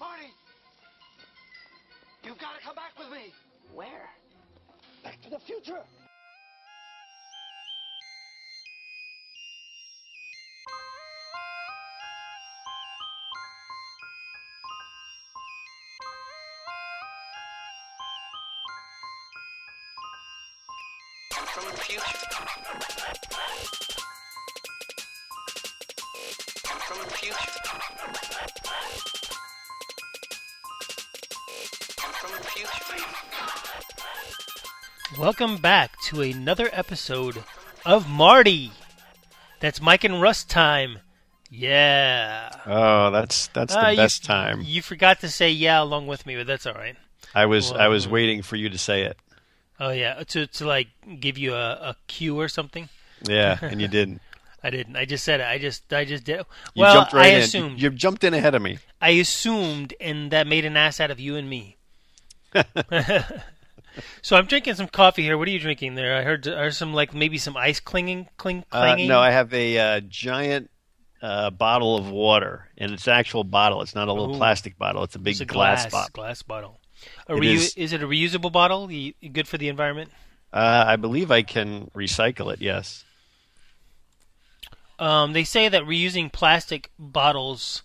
Marty! You've got to come back with me! Where? Back to the future! Welcome back to another episode of Marty. That's Mike and Russ time. Yeah. Oh, that's that's the Uh, you- best time. You forgot to say yeah along with me, but that's all right. I was I was Well- waiting for you to say it. Oh yeah, to to like give you a, a cue or something. Yeah, and you didn't. I didn't. I just said it. I just I just did. You well, jumped right I in. assumed. You, you jumped in ahead of me. I assumed, and that made an ass out of you and me. so I'm drinking some coffee here. What are you drinking there? I heard, I heard some like maybe some ice clinging, cling, Uh, no, I have a uh, giant uh, bottle of water, and it's an actual bottle. It's not a little Ooh. plastic bottle. It's a big It's a glass, glass bottle. glass bottle. A It reu- is- is it a reusable bottle? Good for the environment? Uh, I believe I can recycle it. Yes. Um, they say that reusing plastic bottles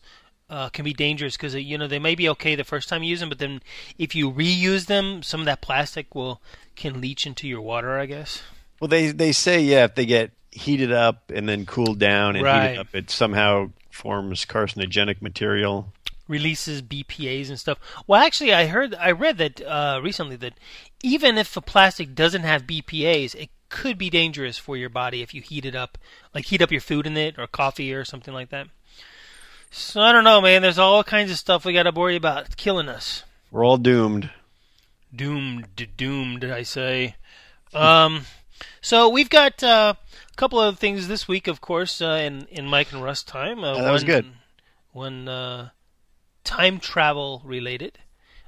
uh, can be dangerous because you know they may be okay the first time you use them, but then if you reuse them, some of that plastic will can leach into your water. I guess. Well, they they say yeah, if they get heated up and then cooled down and Right. heated up, it somehow forms carcinogenic material. releases BPA's and stuff. Well, actually, I heard, I read that uh, recently that even if a plastic doesn't have BPA's, it could be dangerous for your body if you heat it up, like heat up your food in it or coffee or something like that. So I don't know, man. There's all kinds of stuff we got to worry about It's killing us. We're all doomed. Doomed, doomed, I say. Um, so we've got uh, a couple of things this week, of course, uh, in in Mike and Russ time. Uh, Yeah, that was good. One uh, time travel related,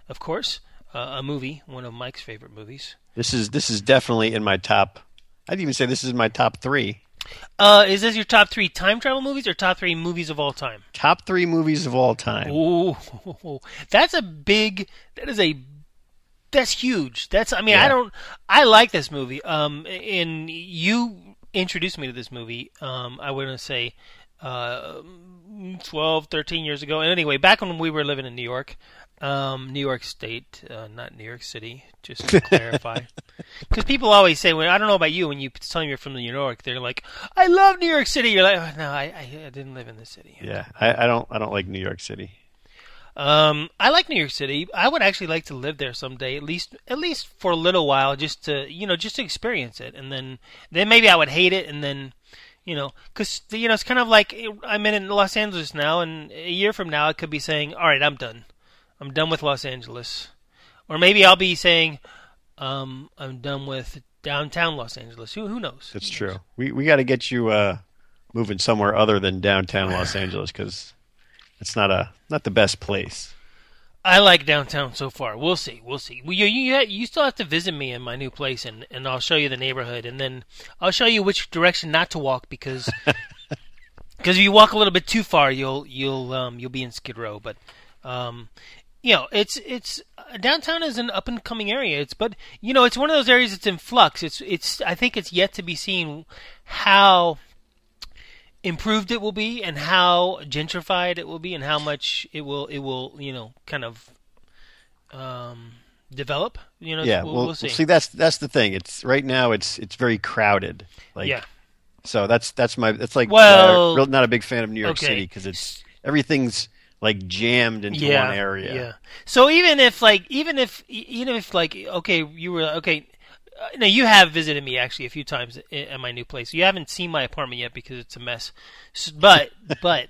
of course, uh, a movie, one of Mike's favorite movies. This is this is definitely in my top. I'd even say this is my top three. Uh, is this your top three time travel movies or top three movies of all time? Top three movies of all time. Ooh, that's a big. That is a. That's huge. That's. I mean, I don't. I like this movie. Um, and you introduced me to this movie. Um, I to say, uh, 12, 13 years ago. And anyway, back when we were living in New York, um, New York State, uh, not New York City, just to clarify. Because people always say, when I don't know about you, when you tell them you're from New York, they're like, "I love New York City." You're like, oh, "No, I, I, didn't live in the city." Yeah, I, I don't I don't like New York City. Um, I like New York City. I would actually like to live there someday, at least at least for a little while, just to you know just to experience it, and then then maybe I would hate it, and then you know because you know it's kind of like I'm in Los Angeles now, and a year from now I could be saying, all right, I'm done, I'm done with Los Angeles, or maybe I'll be saying, um, I'm done with downtown Los Angeles. Who who knows? That's Who true. knows? We we got to get you uh, moving somewhere other than downtown Los Angeles because it's not a not the best place. I like downtown so far. We'll see. We'll see. Well, you you you still have to visit me in my new place, and, and I'll show you the neighborhood, and then I'll show you which direction not to walk because because if you walk a little bit too far, you'll you'll um you'll be in Skid Row. But um, you know, it's it's uh, downtown is an up and coming area. It's but you know, it's one of those areas that's in flux. It's it's I think it's yet to be seen how improved it will be and how gentrified it will be and how much it will it will you know kind of um develop you know yeah, we'll, well, we'll see, see that's that's the thing. It's right now it's it's very crowded. Like yeah so that's that's my it's like Well- uh, real, not a big fan of New York okay. City because it's everything's like jammed into yeah one area. yeah so even if like even if even if like okay you were okay uh, now you have visited me actually a few times at my new place you haven't seen my apartment yet because it's a mess but but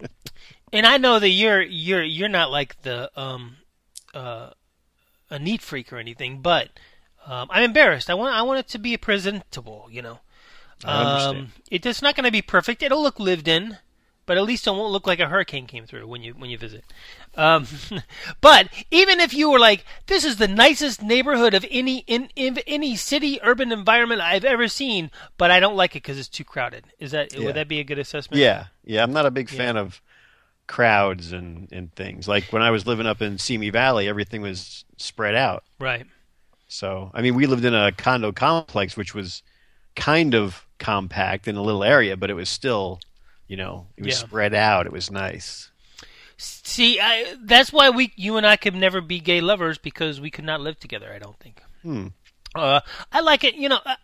and I know that you're you're you're not like the um uh a neat freak or anything, but um, I'm embarrassed. I want I want it to be presentable, you know. Um, it's not going to be perfect. It'll look lived in, but at least it won't look like a hurricane came through when you when you visit. Um, but even if you were like, this is the nicest neighborhood of any in, in any city urban environment I've ever seen, but I don't like it because it's too crowded. Is that Yeah. would that be a good assessment? Yeah, yeah. I'm not a big fan of crowds and and things. Like when I was living up in Simi Valley, everything was spread out. Right. So I mean, we lived in a condo complex, which was kind of compact in a little area, but it was still, you know, it was Yeah. spread out. It was nice. See, I, that's why we, you and I, could never be gay lovers because we could not live together. I don't think. Hmm. Uh, I like it. You know, I,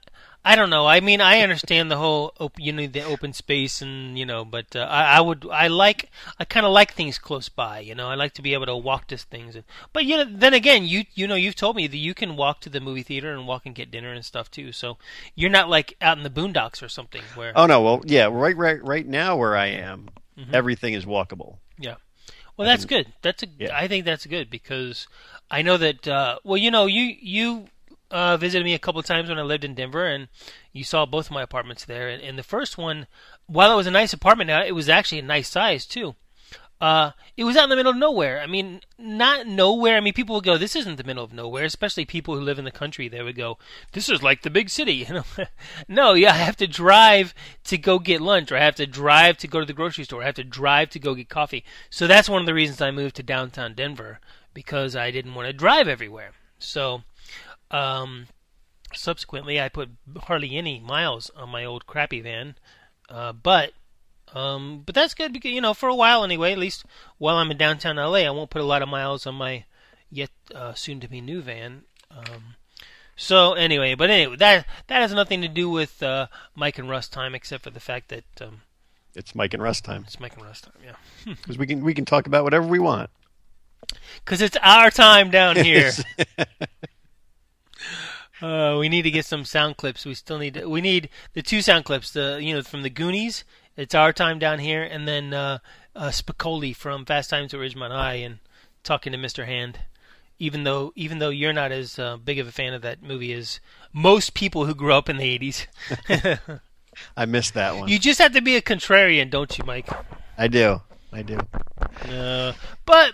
I don't know. I mean, I understand the whole, op- you know, the open space and you know, but uh, I, I would, I like, I kind of like things close by. You know, I like to be able to walk to things. And, but you know, then again, you, you know, you've told me that you can walk to the movie theater and walk and get dinner and stuff too. So you're not like out in the boondocks or something where. Oh no, well, yeah, right, right, right now where I am, Mm-hmm. everything is walkable. Yeah. Well, that's good. That's a. Yeah. I think that's good because I know that. Uh, well, you know, you you uh, visited me a couple times when I lived in Denver, and you saw both of my apartments there. And, and the first one, while it was a nice apartment, it was actually a nice size too. Uh, it was out in the middle of nowhere. I mean, not nowhere. I mean, people would go, "This isn't the middle of nowhere." Especially people who live in the country, they would go, "This is like the big city." You know, no, yeah, I have to drive to go get lunch, or I have to drive to go to the grocery store. I have to drive to go get coffee. So that's one of the reasons I moved to downtown Denver because I didn't want to drive everywhere. So, um, subsequently, I put hardly any miles on my old crappy van, uh, but um, but that's good because you know for a while anyway. At least while I'm in downtown LA, I won't put a lot of miles on my yet uh, soon to be new van. Um, so anyway, but anyway, that that has nothing to do with uh, Mike and Russ time, except for the fact that um, It's Mike and Russ time it's Mike and Russ time. Yeah, because we can we can talk about whatever we want. because it's our time down here. Uh, we need to get some sound clips. We still need to, we need the two sound clips. The you know from the Goonies. It's our time down here, and then uh, uh, Spicoli from Fast Times at Ridgemont High, and talking to Mr. Hand. Even though even though you're not as uh, big of a fan of that movie as most people who grew up in the '80s, I missed that one. you just have to be a contrarian, don't you, Mike? I do. I do. Uh, but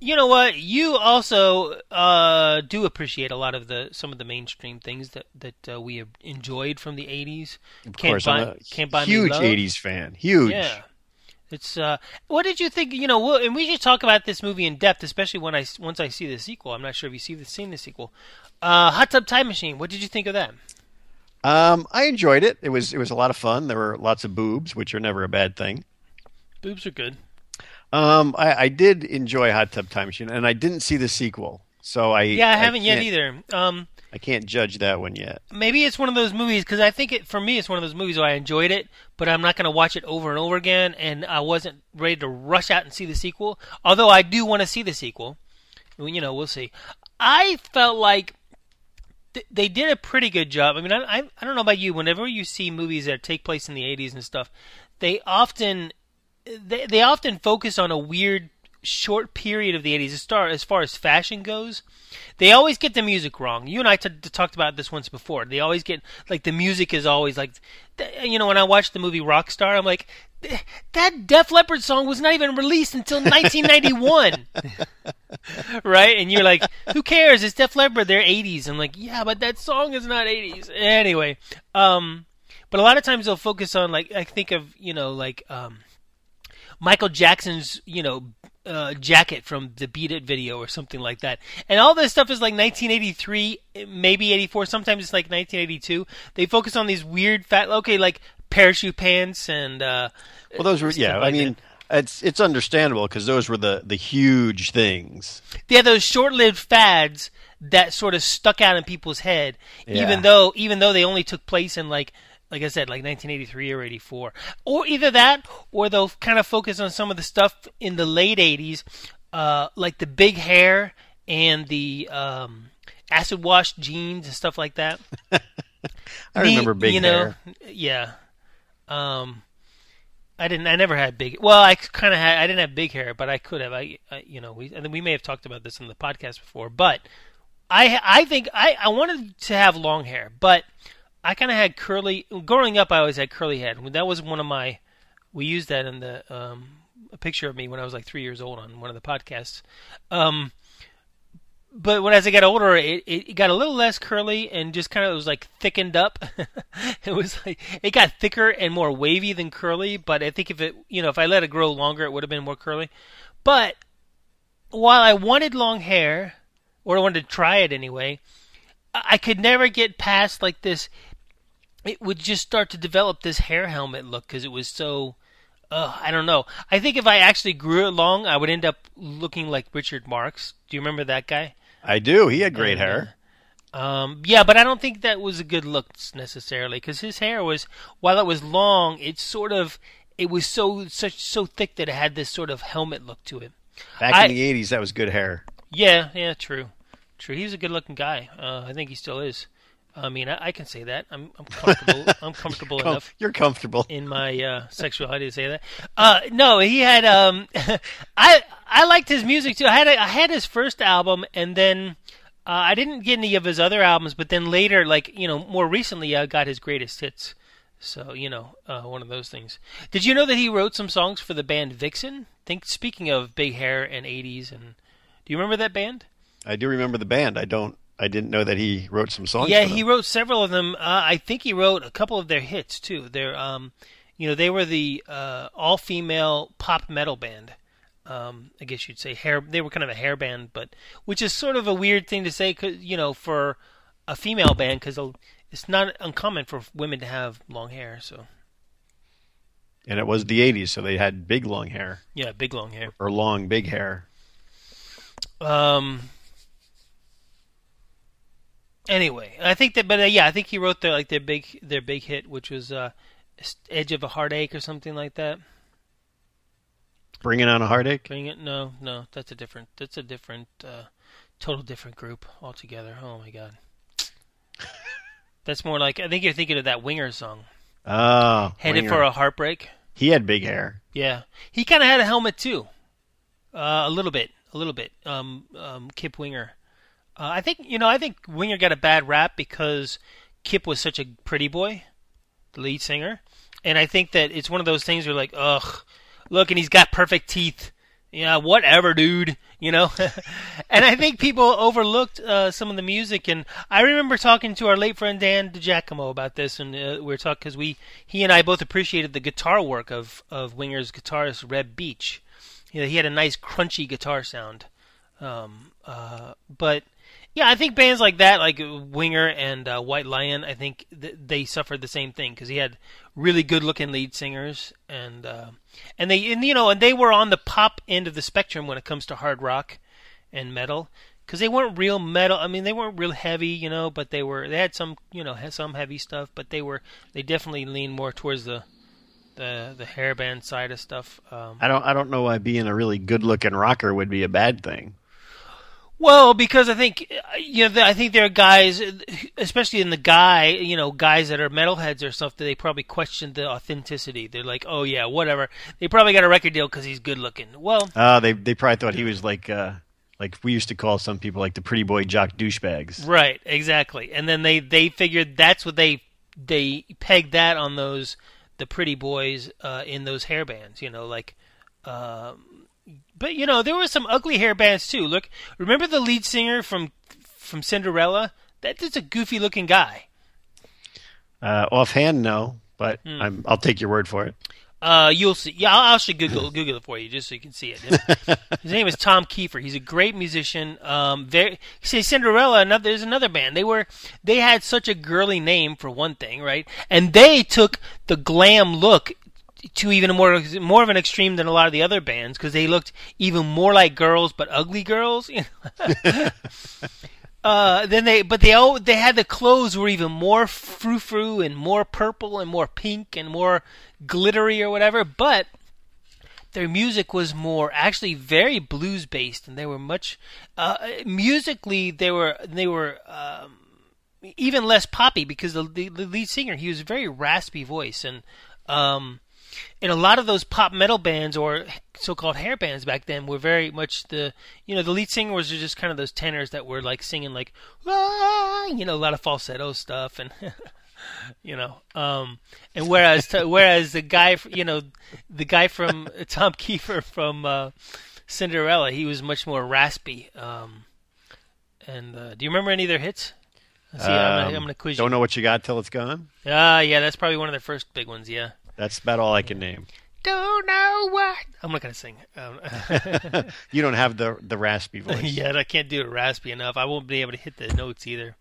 you know what? You also uh, do appreciate a lot of the some of the mainstream things that that uh, we have enjoyed from the '80s. Of Can't course, buy, I'm a can't buy me huge love. '80s fan. Huge. Yeah. It's uh, what did you think? You know, we'll, and we should talk about this movie in depth, especially when I once I see the sequel. I'm not sure if you see the seen the sequel. Uh, Hot Tub Time Machine. What did you think of that? Um, I enjoyed it. It was it was a lot of fun. There were lots of boobs, which are never a bad thing. Boobs are good. Um, I, I did enjoy Hot Tub Time Machine, and I didn't see the sequel, so I Yeah, I haven't yet either. Um, I can't judge that one yet. maybe it's one of those movies because I think it for me it's one of those movies where I enjoyed it, but I'm not going to watch it over and over again, and I wasn't ready to rush out and see the sequel. Although I do want to see the sequel. You know, we'll see. I felt like th- they did a pretty good job. I mean, I, I I don't know about you. Whenever you see movies that take place in the '80s and stuff, they often they they often focus on a weird short period of the 80s as far as far as fashion goes. They always get the music wrong. You and i t- talked about this once before. They always get like the music is always like th- you know when i watched the movie rockstar i'm like that def leppard song was not even released until 1991 right? And you're like who cares? It's def leppard. They're 80s i'm like yeah but that song is not 80s anyway um but a lot of times they'll focus on like i think of you know like um Michael Jackson's, you know, uh, jacket from the Beat It video or something like that. And all this stuff is like 1983, maybe 84. Sometimes it's like 1982. They focus on these weird fat, okay, like parachute pants and. Uh, Well, those were yeah. I like mean, it's it's understandable because those were the the huge things. they had those short-lived fads that sort of stuck out in people's head, Yeah. even though even though they only took place in like like I said, like 1983 or 84, or either that, or they'll kind of focus on some of the stuff in the late 80s, uh, like the big hair and the um, acid wash jeans and stuff like that. I Me- remember big you know, hair. Yeah. Um, I didn't. I never had big. Well, I kind of had. I didn't have big hair, but I could have. I, I you know, we. Think we may have talked about this in the podcast before, but I. I think I. I wanted to have long hair, but I kind of had curly. Growing up, I always had curly head. That was one of my. We used that in the um, a picture of me when I was like three years old on one of the podcasts. Um, but when as I got older, it, it got a little less curly and just kind of was like thickened up. it was like it got thicker and more wavy than curly. But I think if it, you know, if I let it grow longer, it would have been more curly. But while I wanted long hair, or I wanted to try it anyway, I I could never get past like this. It would just start to develop this hair helmet look because it was so. Uh, I don't know. I think if I actually grew it long, I would end up looking like Richard Marx. Do you remember that guy? I do. He had great And, uh, hair. Um, yeah, but I don't think that was a good look necessarily because his hair was, while it was long, it sort of, it was so such so thick that it had this sort of helmet look to it. Back I- in the '80s, that was good hair. Yeah, yeah, true, true. He's a good-looking guy. Uh, I think he still is. I mean, I, I can say that. I'm, I'm comfortable. I'm comfortable Com- enough You're comfortable. in my uh, sexuality to say that. Uh, no, he had. Um, I I liked his music too. I had a, I had his first album, and then uh, I didn't get any of his other albums. But then later, like you know, more recently, I got his greatest hits. So you know, uh, one of those things. Did you know that he wrote some songs for the band Vixen? Think speaking of big hair and '80s, and do you remember that band? I do remember the band. I don't. I didn't know that he wrote some songs. Yeah, he wrote several of them. Uh, I think he wrote a couple of their hits too. They're, um, you know, they were the uh, all-female pop metal band. Um, I guess you'd say hair. They were kind of a hair band, but which is sort of a weird thing to say, 'cause, you know, for a female band because it's not uncommon for women to have long hair. So and it was the '80s, so they had big long hair yeah, big long hair. or long big hair. Um. Anyway, I think that, but uh, yeah, I think he wrote their like their big their big hit, which was uh, "Edge of a Heartache" or something like that. Bringing on a heartache. Bring it? No, no, that's a different. That's a different, uh, total different group altogether. Oh my god. That's more like I think you're thinking of that Winger song, Oh, "Headed Winger. for a Heartbreak." He had big hair. Yeah, he kind of had a helmet too, uh, a little bit, a little bit. Um, um, Kip Winger. Uh, I think you know. I think Winger got a bad rap because Kip was such a pretty boy, the lead singer, and I think that it's one of those things where like, ugh, look, and he's got perfect teeth. Yeah, whatever, dude. You know, and I think people overlooked uh, some of the music. And I remember talking to our late friend Dan DiGiacomo about this, and uh, we were talking because we, he and I both appreciated the guitar work of of Winger's guitarist Reb Beach. You know, he had a nice crunchy guitar sound. Um, uh, but yeah, I think bands like that, like Winger and uh, White Lion, I think th- they suffered the same thing because he had really good-looking lead singers, and uh, and they and you know and they were on the pop end of the spectrum when it comes to hard rock and metal because they weren't real metal. I mean, they weren't real heavy, you know, but they were they had some you know some heavy stuff, but they were they definitely leaned more towards the the the hair band side of stuff. Um, I don't. I don't know why being a really good-looking rocker would be a bad thing. Well, because I think uh, you know, I think there are guys, especially in the guy, you know, guys that are metalheads or stuff that they probably question the authenticity. They're like, oh yeah, whatever. They probably got a record deal because he's good looking. Well, Uh, they they probably thought he was like uh, like we used to call some people like the pretty boy jock douchebags. right, exactly. And then they they figured that's what they they pegged that on those the pretty boys uh, in those hair bands. You know, like. Um, but you know there were some ugly hair bands too. Look, remember the lead singer from from Cinderella? That is a goofy looking guy. Uh, offhand, no, but Hmm. I'm, I'll take your word for it. Uh, you'll see. Yeah, I'll, actually Google Google it for you just so you can see it. His name is Tom Keifer. He's a great musician. Um, very. See, Cinderella. Another, there's another band. They were they had such a girly name for one thing, right? And they took the glam look to even more more of an extreme than a lot of the other bands because they looked even more like girls but ugly girls. Uh, then they, but they all they had the clothes were even more frou frou and more purple and more pink and more glittery or whatever. But their music was more actually very blues based, and they were much uh, musically they were they were um, even less poppy because the, the the lead singer he was a very raspy voice and um, and a lot of those pop metal bands or so-called hair bands back then were very much the you know the lead singers was just kind of those tenors that were like singing like ah, you know a lot of falsetto stuff and you know um and whereas whereas the guy you know the guy from Tom Keifer from uh, Cinderella he was much more raspy um And uh, do you remember any of their hits? See, I'm, Um, gonna, I'm gonna quiz Don't you. know what you got till it's gone. Ah, yeah, that's probably one of their first big ones. Yeah. That's about all I can name. Don't know what. I'm not gonna sing. Um, You don't have the the raspy voice. yeah, I can't do it raspy enough. I won't be able to hit the notes either,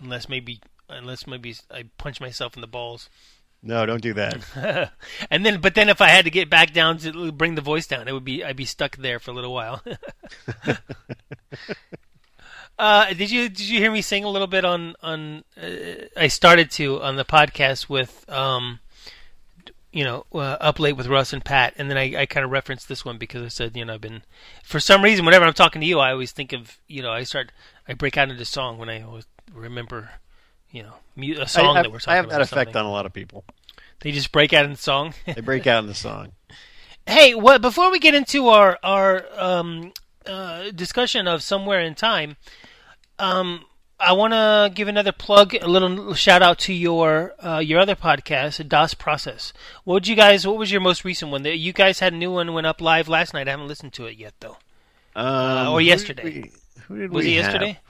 unless maybe unless maybe I punch myself in the balls. No, don't do that. and then, but then if I had to get back down to bring the voice down, it would be I'd be stuck there for a little while. uh, did you did you hear me sing a little bit on on? Uh, I started to on the podcast with um, you know, uh, up late with Russ and Pat, and then I, I kind of referenced this one because I said, you know, I've been for some reason whenever I'm talking to you, I always think of you know, I start I break out into song when I always remember. You know, mu- a song I, that we're talking I have about. that effect something. on a lot of people. They just break out in song. They break out in the song. Hey, what before we get into our our um, uh, discussion of somewhere in time, um, I want to give another plug, a little shout out to your uh, your other podcast, Das Process. What would you guys? What was your most recent one? You guys had a new one went up live last night. I haven't listened to it yet though. Um, or who did yesterday. we- Who did Was we it have? yesterday?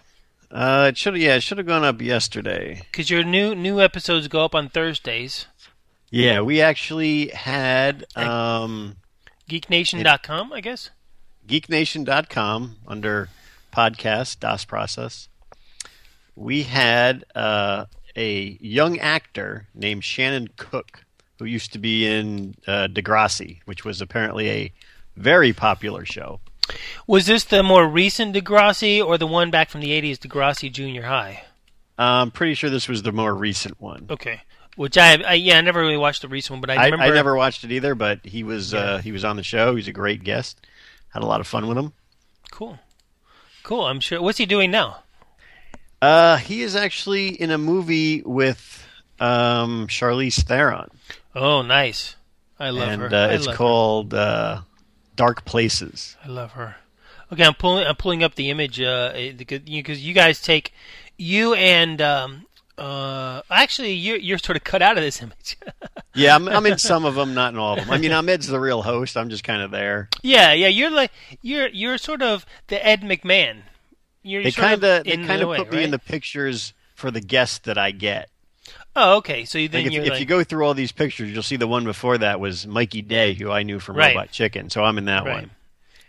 Uh, it should yeah, it should have gone up yesterday. Because your new new episodes go up on Thursdays. Yeah, we actually had um, GeekNation.com, I guess. geeknation.com under podcast DOS process. We had uh, a young actor named Shannon Kook who used to be in uh, Degrassi, which was apparently a very popular show. Was this the more recent Degrassi or the one back from the '80s, Degrassi Junior High? I'm pretty sure this was the more recent one. Okay. Which I, I yeah, I never really watched the recent one, but I, I, remember. I never watched it either, but he was Yeah. uh, he was on the show. He's a great guest. Had a lot of fun with him. Cool, cool. I'm sure. What's he doing now? Uh, he is actually in a movie with um, Charlize Theron, Oh, nice. I love and her. uh, it's called uh, Dark Places. I love her. Okay, I'm pulling. I'm pulling up the image. Uh, because you guys take you and um, uh, actually you're you're sort of cut out of this image. Yeah, I'm, I'm in some of them, not in all of them. I mean, Ahmed's the real host. I'm just kind of there. yeah, yeah. You're like you're you're sort of the Ed McMahon. You're They kind of they kind of way, put me in the pictures for the guests that I get. Oh, okay. So you- then Like if, you're if like you go through all these pictures, you'll see the one before that was Mikey Day, who I knew from Right. Robot Chicken. So I'm in that Right. one.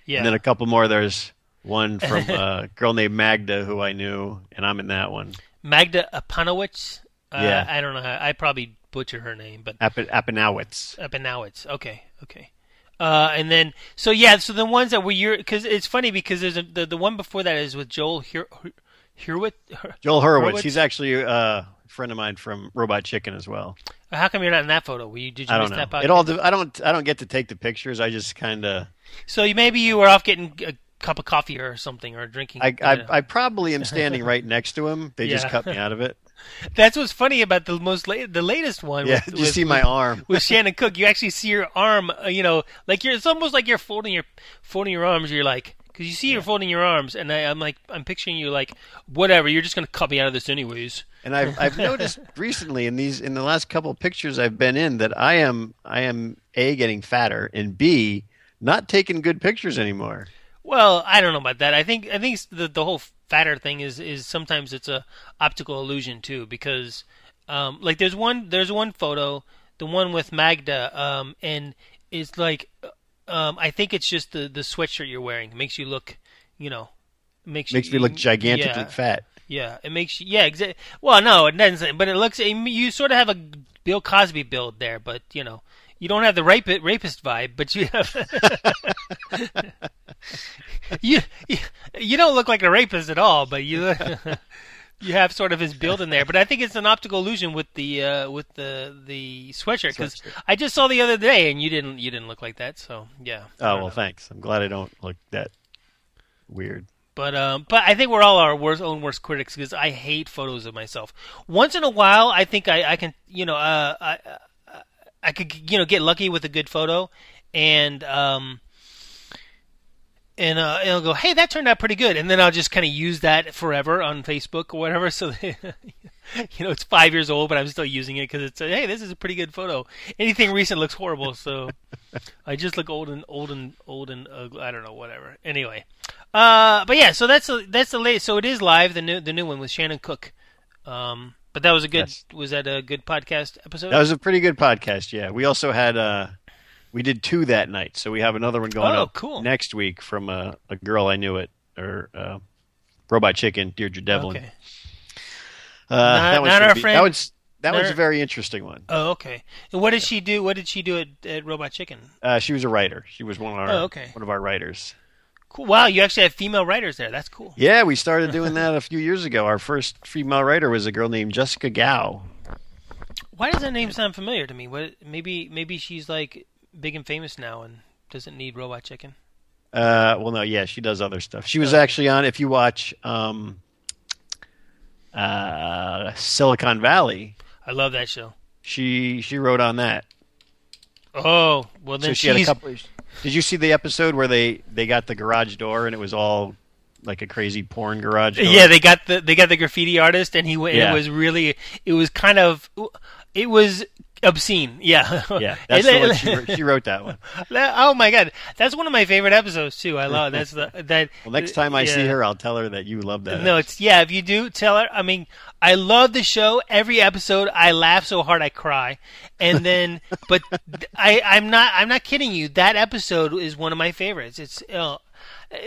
yeah. And then a couple more. There's one from a girl named Magda, who I knew, and I'm in that one. Magda Apanowicz. Uh, Yeah. I don't know how. I probably butchered her name, but App- Appanowitz. Apanowicz. Okay, okay. Uh, and then so yeah, so the ones that were your because it's funny because there's a, the the one before that is with Joel Hur, Hur, Hurwitz. Hur- Joel Hurwitz. Hurwitz? He's actually uh, a friend of mine from Robot Chicken as well. How come you're not in that photo? Were you, did you I miss that podcast? It all. I don't. I don't get to take the pictures. I just kind of. so you, maybe you were off getting a cup of coffee or something or drinking. I, uh, I. I probably am standing right next to him. They just cut me out of it. That's what's funny about the most la- the latest one. Yeah. with, you with- see my arm? with Shannon Kook, you actually see your arm. Uh, you know, like you're. It's almost like you're folding your folding your arms. You're like, because you see you're folding your arms, and I, I'm like, I'm picturing you like, whatever. You're just gonna cut me out of this anyways. And I've I've noticed recently in these in the last couple of pictures I've been in that I am I am a getting fatter and b not taking good pictures anymore. Well, I don't know about that. I think I think the the whole fatter thing is is sometimes it's a optical illusion too because um, like there's one there's one photo the one with Magda um, and it's like um, I think it's just the the sweatshirt you're wearing it makes you look you know makes Makes you, me look gigantically yeah, fat. yeah it makes you yeah exactly well no it doesn't but it looks you sort of have a Bill Cosby build there but you know you don't have the rape, rapist vibe, but you have you, you you don't look like a rapist at all, but you you have sort of his build in there. But I think it's an optical illusion with the uh, with the the sweatshirt because I just saw the other day and you didn't you didn't look like that. So yeah. Oh well, know. thanks. I'm glad I don't look that weird. But um, but I think we're all our worst own worst critics because I hate photos of myself. Once in a while, I think I, I can you know uh, I I- could you know get lucky with a good photo, and um and uh, it'll go hey that turned out pretty good, and then I'll just kind of use that forever on Facebook or whatever. So you know, it's five years old, but I'm still using it because it's a, hey, this is a pretty good photo. Anything recent looks horrible, so I just look old and old and old and ugly. I don't know, whatever. Anyway, uh, but yeah, so that's the that's the latest. So it is live, the new the new one with Shannon Kook. Um, but that was a good. Yes. Was that a good podcast episode? That was a pretty good podcast. Yeah, we also had uh, we did two that night, so we have another one going Oh, up cool. next week from a, a girl I knew at or uh, Robot Chicken, Deirdre Devlin. okay. Uh, Not- that was not our be- friend- That was that was not- a very interesting one. Oh, okay. And what did she do? What did she do at, at Robot Chicken? Uh, she was a writer. She was one of our Oh, okay. one of our writers. Cool. Wow, you actually have female writers there. That's cool. Yeah, we started doing that a few years ago. Our first female writer was a girl named Jessica Gao. Why does that name sound familiar to me? What? Maybe maybe she's like big and famous now and doesn't need Robot Chicken. Uh, well, no, yeah, she does other stuff. She was Oh. actually on. If you watch um, uh, Silicon Valley, I love that show. she she wrote on that. Oh, well So then she had a she's couple. Did you see the episode where they they got the garage door and it was all like a crazy porn garage? Door? yeah. They got the they got the graffiti artist and he went. Yeah. It was really it was kind of it was obscene. Yeah. yeah. That's the one she, wrote- she wrote that one. oh my god, that's one of my favorite episodes too. I love that's the that. Well, next time I see her, I'll tell her that you love that. No, it's yeah. If you do, tell her. I mean, I love the show. Every episode, I laugh so hard I cry. And then, but I, I'm not. I'm not kidding you. That episode is one of my favorites. It's uh,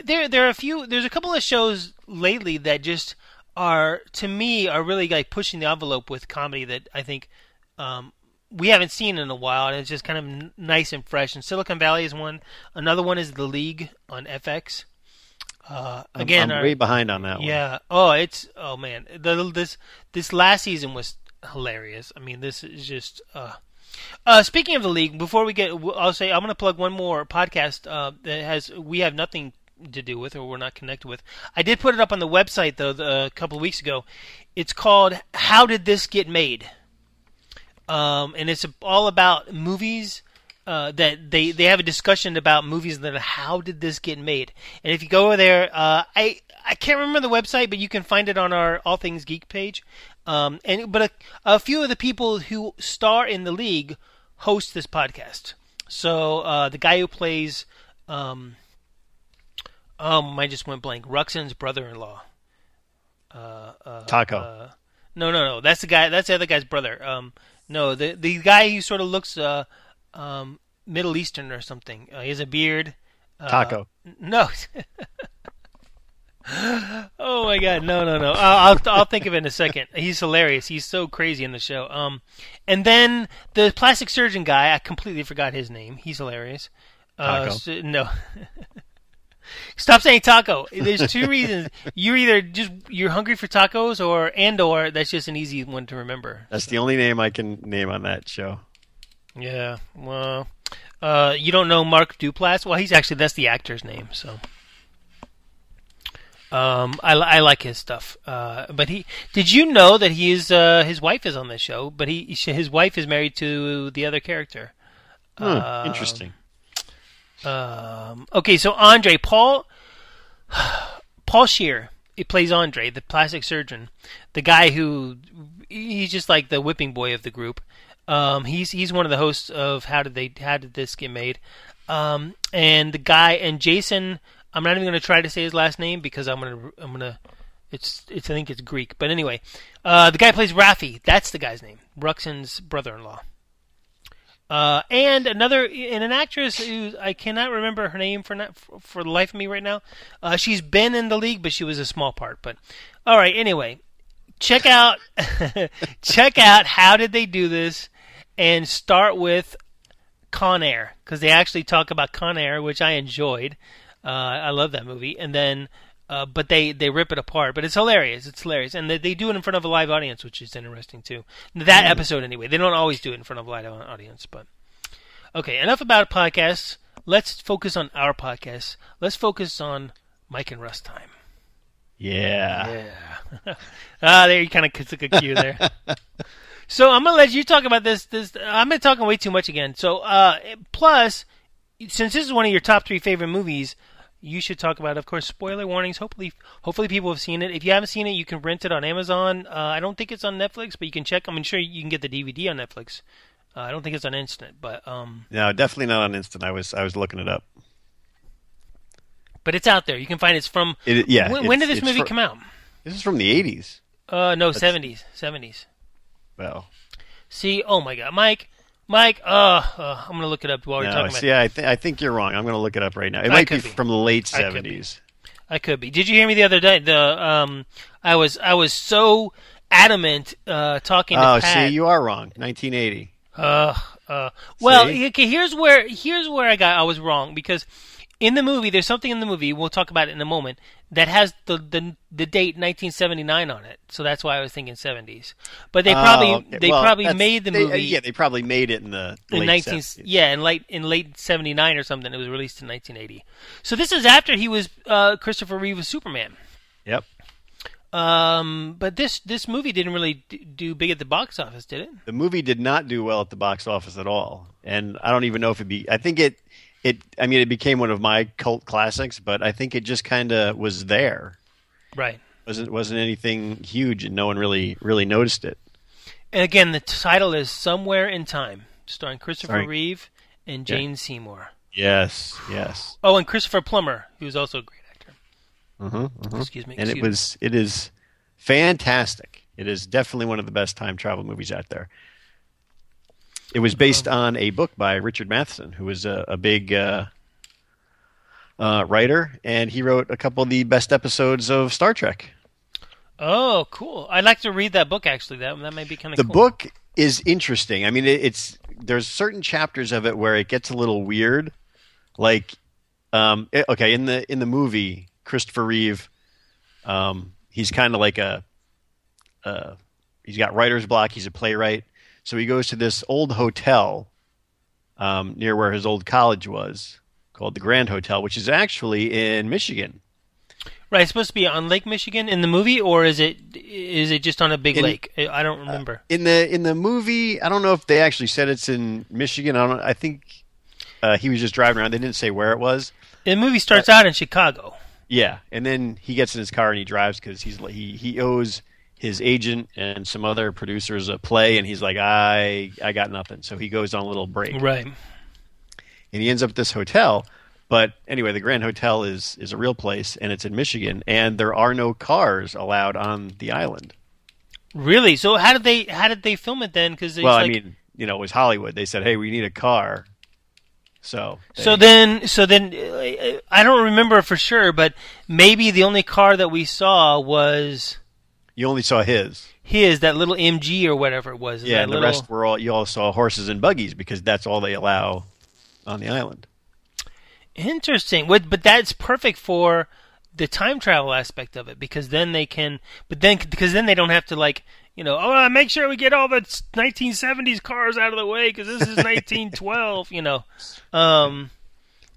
there. There are a few. There's a couple of shows lately that just are to me are really like pushing the envelope with comedy that I think. Um, we haven't seen in a while, and it's just kind of n- nice and fresh. And Silicon Valley is one. Another one is The League on FX. Uh, I'm- again, I'm our- way behind on that one. yeah. Oh, it's oh man. The, this this last season was hilarious. I mean, this is just. Uh, uh, speaking of the league, before we get, I'll say I'm going to plug one more podcast uh, that has we have nothing to do with or we're not connected with. I did put it up on the website though the, a couple of weeks ago. It's called "How Did This Get Made," um, and it's all about movies uh, that they they have a discussion about movies that how did this get made? And if you go over there, uh, I I can't remember the website, but you can find it on our All Things Geek page. Um, and but a, a few of the people who star in the league host this podcast. So uh, the guy who plays, um, um, I just went blank. Ruxin's brother-in-law. Uh, uh, Taco. Uh, no, no, no. That's the guy. That's the other guy's brother. Um, no, the the guy who sort of looks uh, um, Middle Eastern or something. Uh, he has a beard. Uh, Taco. No. oh my god, no, no, no. I'll, I'll I'll think of it in a second. He's hilarious. He's so crazy in the show. Um, and then the plastic surgeon guy. I completely forgot his name. He's hilarious. Uh, Taco. so- no. Stop saying taco. There's two reasons. You're either just you're hungry for tacos, or and or that's just an easy one to remember. That's the only name I can name on that show. Yeah. Well, uh, you don't know Mark Duplass? Well, he's actually that's the actor's name. So, um, I, I like his stuff. Uh, but he did you know that he is uh, his wife is on this show? But he his wife is married to the other character. Hmm, Um, interesting. Um, okay, so Andre Paul Paul Scheer he plays Andre, the plastic surgeon, the guy who he's just like the whipping boy of the group. Um, he's he's one of the hosts of How Did They How Did This Get Made? Um, and the guy and Jason, I'm not even going to try to say his last name because I'm gonna I'm gonna it's it's I think it's Greek, but anyway, uh, the guy plays Rafi. That's the guy's name, Ruxin's brother-in-law. Uh, and another, and an actress who I cannot remember her name for not, for, for the life of me right now. Uh, she's been in the league, but she was a small part. But all right, anyway, check out, check out how did they do this, and start with Con Air because they actually talk about Con Air, which I enjoyed. Uh, I love that movie, and then. Uh, but they, they rip it apart, but it's hilarious. It's hilarious, and they, they do it in front of a live audience, which is interesting too. That episode, anyway. They don't always do it in front of a live audience, but okay. Enough about podcasts. Let's focus on our podcast. Let's focus on Mike and Russ time. Yeah. Yeah. ah, there you kind of took a cue there. so I'm gonna let you talk about this. This I'm been talking way too much again. So uh, plus, since this is one of your top three favorite movies, you should talk about. it. Of course, spoiler warnings. Hopefully, hopefully people have seen it. If you haven't seen it, you can rent it on Amazon. Uh, I don't think it's on Netflix, but you can check. I'm sure you can get the DVD on Netflix. Uh, I don't think it's on Instant, but um, No, definitely not on instant. I was I was looking it up. but it's out there. You can find it. It's from. It, yeah. when, when did this movie come out? This is from the eighties. Uh, no, seventies, seventies. Well, See, oh my God, Mike, Mike. Uh, uh I'm gonna look it up while we're no, talking about. see, I, th- I think you're wrong. I'm going to look it up right now. It I might be, be. from the late I could. I could be. Did you hear me the other day? The um, I was I was so adamant uh talking to Oh, Pat. see, you are wrong. 1980. Uh, uh, well, See? okay. Here's where here's where I got I was wrong because in the movie there's something in the movie we'll talk about it in a moment that has the the, the date 1979 on it. So that's why I was thinking 70s. But they probably Oh, okay. they Well, probably made the they- uh, movie yeah, they probably made it in the in late 19 70s. yeah in late in late 79 or something. It was released in 1980. So this is after he was uh, Christopher Reeve was Superman. Yep. Um, but this this movie didn't really do big at the box office, did it? The movie did not do well at the box office at all, and I don't even know if it be. I think it, it. I mean, it became one of my cult classics, but I think it just kind of was there. Right. wasn't wasn't anything huge, and no one really really noticed it. And again, the title is Somewhere in Time, starring Christopher Sorry. Reeve and Yeah. Jane Seymour. Yes, yes, Oh, and Christopher Plummer, who's also a great actor. mm-hmm, Excuse me. and it was it is fantastic. It is definitely one of the best time travel movies out there. It was based on a book by Richard Matheson, who was a, a big uh, uh, writer, and he wrote a couple of the best episodes of Star Trek. Oh, cool. I'd like to read that book. Actually, that that might be kind of The cool. book is interesting. I mean, it, it's there's certain chapters of it where it gets a little weird. Like, um, it- okay, in the in the movie, Christopher Reeve, um, he's kind of like a, uh, he's got writer's block. He's a playwright, so he goes to this old hotel um, near where his old college was, called the Grand Hotel, which is actually in Michigan. Right, it's supposed to be on Lake Michigan in the movie, or is it is it just on a big In- lake? I don't remember. in the in the movie, I don't know if they actually said it's in Michigan. I don't. I think uh, he was just driving around. They didn't say where it was. the movie starts out in Chicago. Yeah, and then he gets in his car and he drives because he's he he owes his agent and some other producers a play, and he's like, I I got nothing. So he goes on a little break, Right. and he ends up at this hotel. But anyway, the Grand Hotel is is a real place, and it's in Michigan, and there are no cars allowed on the island. Really? So how did they how did they film it then? Because well, like, I mean, you know, it was Hollywood. They said, "Hey, we need a car." So, So then, so then, I don't remember for sure, but maybe the only car that we saw was you only saw his. his, that little MG or whatever it was. Yeah, and the little- rest were all you all saw horses and buggies because that's all they allow on the island. Interesting. What- But that's perfect for the time travel aspect of it because then they can, but then because then they don't have to like, you know, oh, uh, make sure we get all the 1970s cars out of the way because this is 1912. You know, um,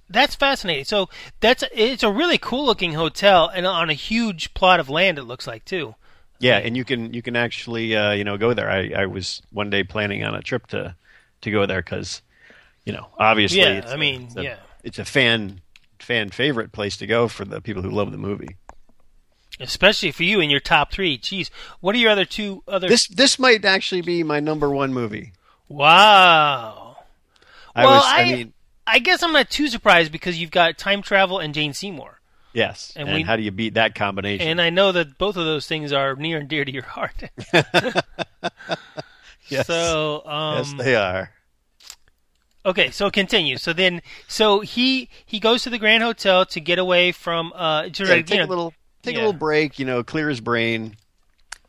that's fascinating. So that's it's a really cool looking hotel and on a huge plot of land. It looks like too. Yeah, and you can you can actually uh, you know go there. I, I was one day planning on a trip to to go there because you know obviously Yeah, it's I a- mean, it's a, yeah. it's a fan fan favorite place to go for the people who love the movie. Especially for you in your top three. Jeez, what are your other two other? This this might actually be my number one movie. wow. I well, was I, I, mean I guess I'm not too surprised because you've got time travel and Jane Seymour, yes, and and, we- how do you beat that combination? and I know that both of those things are near and dear to your heart. yes, So, um, yes they are. okay, so continue. So then, so he he goes to the Grand Hotel to get away from uh to Yeah, you take know, a little take yeah. a little break, you know, clear his brain,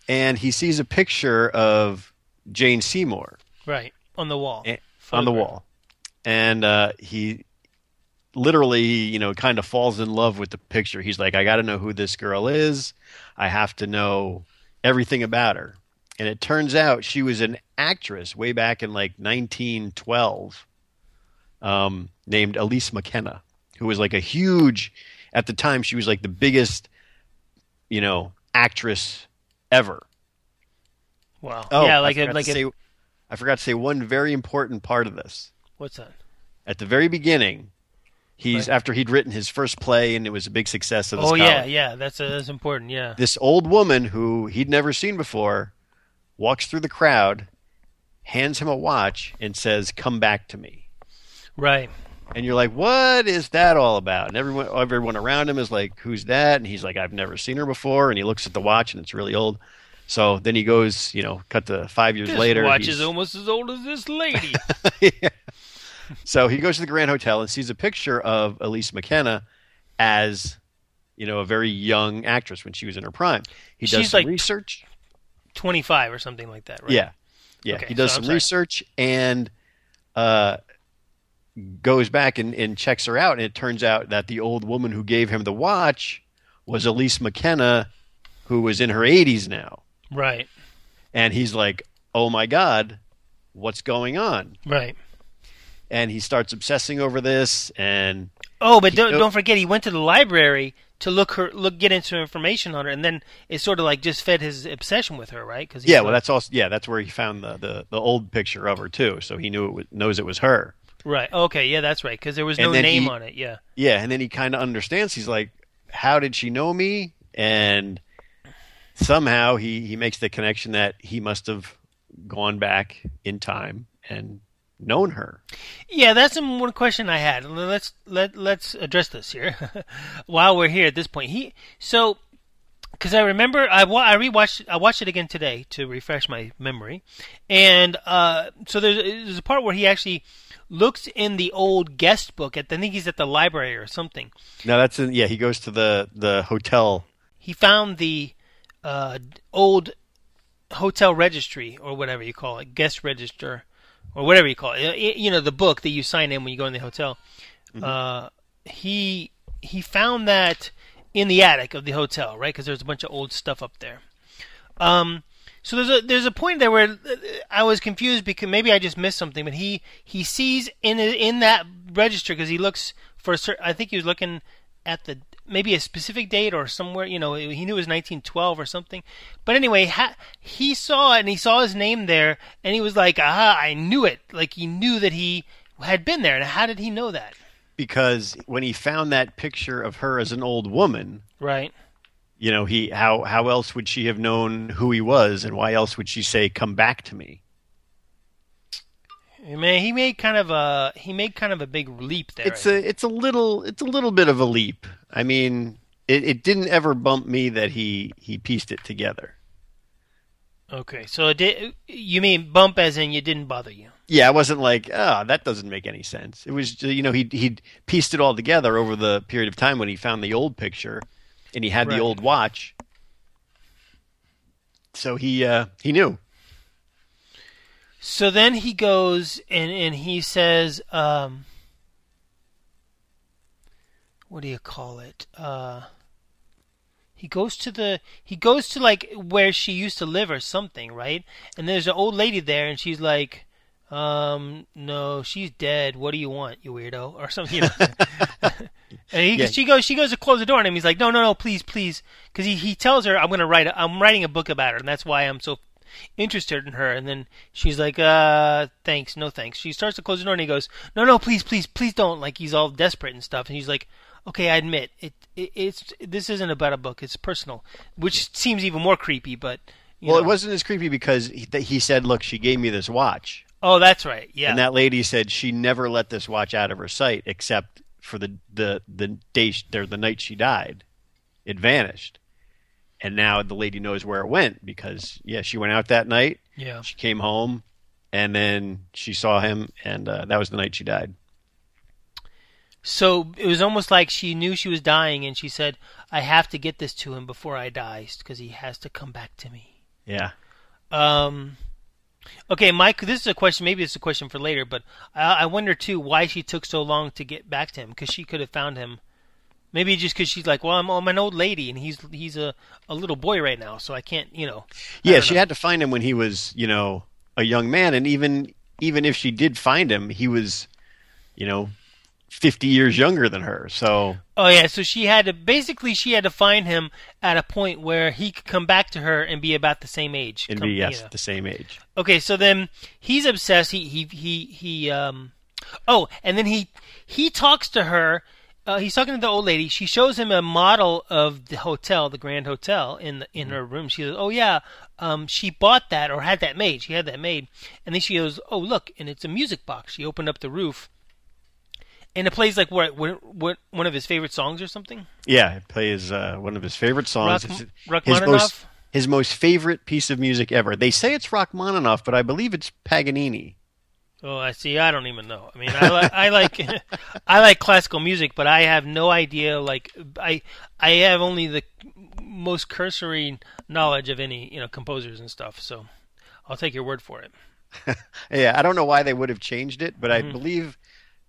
and he sees a picture of Jane Seymour right on the wall eh, on the wall, and uh, he literally, you know, kind of falls in love with the picture. He's like, I got to know who this girl is. I have to know everything about her. And it turns out she was an actress way back in like 1912, um, named Elise McKenna, who was like a huge. At the time, she was like the biggest, you know, actress ever. Wow. Oh, yeah, I like a, like a, say, I forgot to say one very important part of this. what's that? At the very beginning, He's after he'd written his first play and it was a big success at the Oh Scala. yeah, yeah. That's uh, that's important. Yeah. This old woman who he'd never seen before walks through the crowd, hands him a watch, and says, "Come back to me." Right. And you're like, "What is that all about?" And everyone, everyone around him is like, "Who's that?" And he's like, "I've never seen her before." And he looks at the watch, and it's really old. So then he goes, you know, cut to five years This later. watch is almost as old as this lady. Yeah. So he goes to the Grand Hotel and sees a picture of Elise McKenna as, you know, a very young actress when she was in her prime. He does She's some like research. Twenty five or something like that. Right. Yeah, yeah. Okay, he does so some research and uh, goes back and, and checks her out, and it turns out that the old woman who gave him the watch was Elise McKenna, who was in her 80s now. Right. And he's like, "Oh my God, what's going on?" Right. And he starts obsessing over this, and Oh, but don't, don't forget he went to the library to look her look get into information on her, and then it sort of like just fed his obsession with her, right? Cause yeah, well, that's also yeah, that's where he found the, the, the old picture of her too. So he knew it was, knows it was her. right. Okay, yeah, that's right. Because there was no name he- on it. Yeah. Yeah, and then he kind of understands. He's like, "How did she know me?" And somehow he he makes the connection that he must have gone back in time and known her. Yeah, that's one question I had. Let's let let's address this here while we're here at this point. He so because I remember I wa- I rewatched I watched it again today to refresh my memory, and uh, so there's there's a part where he actually looks in the old guest book at I think he's at the library or something. No, that's in, yeah. He goes to the the hotel. He found the uh, old hotel registry or whatever you call it, guest register or whatever you call it. You know, the book that you sign in when you go in the hotel. Uh, he he found that in the attic of the hotel, right? Because there's a bunch of old stuff up there. Um, so there's a there's a point there where uh, I was confused because maybe I just missed something, but he he sees in in that register because he looks for a certain. I think he was looking at the maybe a specific date or somewhere. You know, he knew it was 1912 or something. But anyway, ha, he saw it and he saw his name there, and he was like, "Ah, I knew it!" Like he knew that he had been there. And how did he know that? because when he found that picture of her as an old woman, Right. you know, he how how else would she have known who he was, and why else would she say, "Come back to me"? Man, he made kind of a he made kind of a big leap there. It's I a it's a little it's a little bit of a leap. I mean, it, it didn't ever bump me that he he pieced it together. Okay, so it did, you mean bump as in you didn't bother you? Yeah, I wasn't like, oh, that doesn't make any sense. It was, you know, he he pieced it all together over the period of time when he found the old picture, and he had Right. the old watch. So he uh, he knew. So then he goes and and he says, um, what do you call it? Uh, he goes to the he goes to like where she used to live or something, right? And there's an old lady there, and she's like. Um, no, she's dead. What do you want, you weirdo, or something? You know? and he, Yeah. she goes, she goes to close the door on him. He's like, no, no, no, please, please, because he, he tells her, I'm gonna write, a, I'm writing a book about her, and that's why I'm so interested in her. And then she's like, uh, thanks, no thanks. She starts to close the door, and he goes, no, no, please, please, please don't. Like he's all desperate and stuff. And he's like, okay, I admit it, it it's this isn't about a book. It's personal, which seems even more creepy. But you Well, know. it wasn't as creepy because he, that he said, "Look, she gave me this watch," Oh, that's right. Yeah. and that lady said she never let this watch out of her sight except for the the the day sh- or the night she died. It vanished, and now the lady knows where it went because yeah, she went out that night. yeah. She came home, and then she saw him, and uh, that was the night she died. So it was almost like she knew she was dying, and she said, "I have to get this to him before I die, because he has to come back to me." Yeah. Um, okay, Mike, this is a question. Maybe it's a question for later, but I, I wonder too why she took so long to get back to him because she could have found him. Maybe just because she's like, well, I'm, I'm an old lady and he's he's a, a little boy right now, so I can't, you know. Yeah, she know. had to find him when he was, you know, a young man, and even even if she did find him, he was, you know, fifty years younger than her. So Oh yeah, so she had to basically she had to find him at a point where he could come back to her and be about the same age. and Come- be you yes, know. the same age. Okay, so then he's obsessed. He he he he um Oh, and then he he talks to her. Uh, he's talking to the old lady. She shows him a model of the hotel, the Grand Hotel, in the, in her room. She says, "Oh yeah, um, she bought that or had that made. She had that made." And then she goes, "Oh look, and it's a music box." She opened up the roof, and it plays like what what, what one of his favorite songs or something. Yeah, it plays uh, one of his favorite songs. It's his Rachmaninoff? most his most favorite piece of music ever. They say it's Rachmaninoff, but I believe it's Paganini. Oh, I see. I don't even know. I mean, I like I like I like classical music, but I have no idea. Like I I have only the most cursory knowledge of any you know composers and stuff. So I'll take your word for it. Yeah, I don't know why they would have changed it, but Mm-hmm. I believe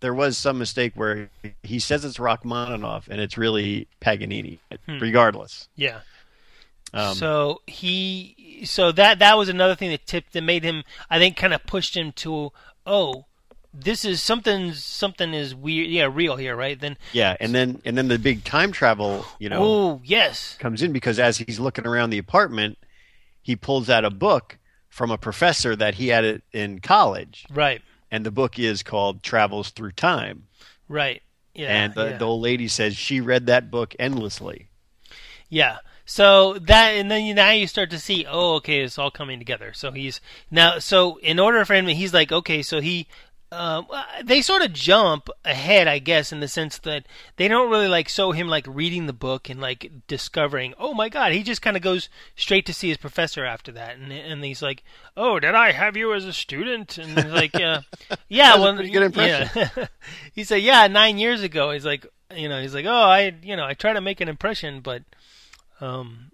there was some mistake where he says it's Rachmaninoff and it's really Paganini, regardless. Yeah. Um, so he so that that was another thing that tipped that made him I think kind of pushed him to oh this is something something is weird yeah real here right then yeah, and then and then the big time travel, you know, oh yes comes in because as he's looking around the apartment, he pulls out a book from a professor that he had it in college, right and the book is called Travels Through Time. right yeah and the, yeah. the old lady says she read that book endlessly. Yeah. So that, and then you, now you start to see, oh, okay, it's all coming together. So he's now, so in order for him, he's like, okay, so he, um, they sort of jump ahead, I guess, in the sense that they don't really like show him like reading the book and like discovering, oh my god, he just kind of goes straight to see his professor after that, and and he's like, oh, did I have you as a student? And he's like, yeah, yeah, That was a well, good impression. yeah. he said, yeah, nine years ago. He's like, you know, he's like, oh, I, you know, I try to make an impression, but um,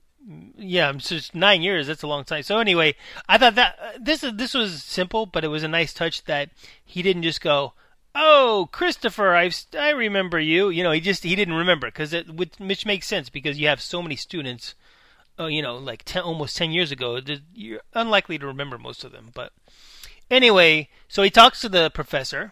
yeah, it's just nine years. That's a long time. So anyway, I thought that uh, this is this was simple, but it was a nice touch that he didn't just go, "Oh, Christopher, I I remember you." You know, he just he didn't remember because it would which makes sense because you have so many students. Uh, you know, like 10, almost ten years ago, you're unlikely to remember most of them. But anyway, so he talks to the professor,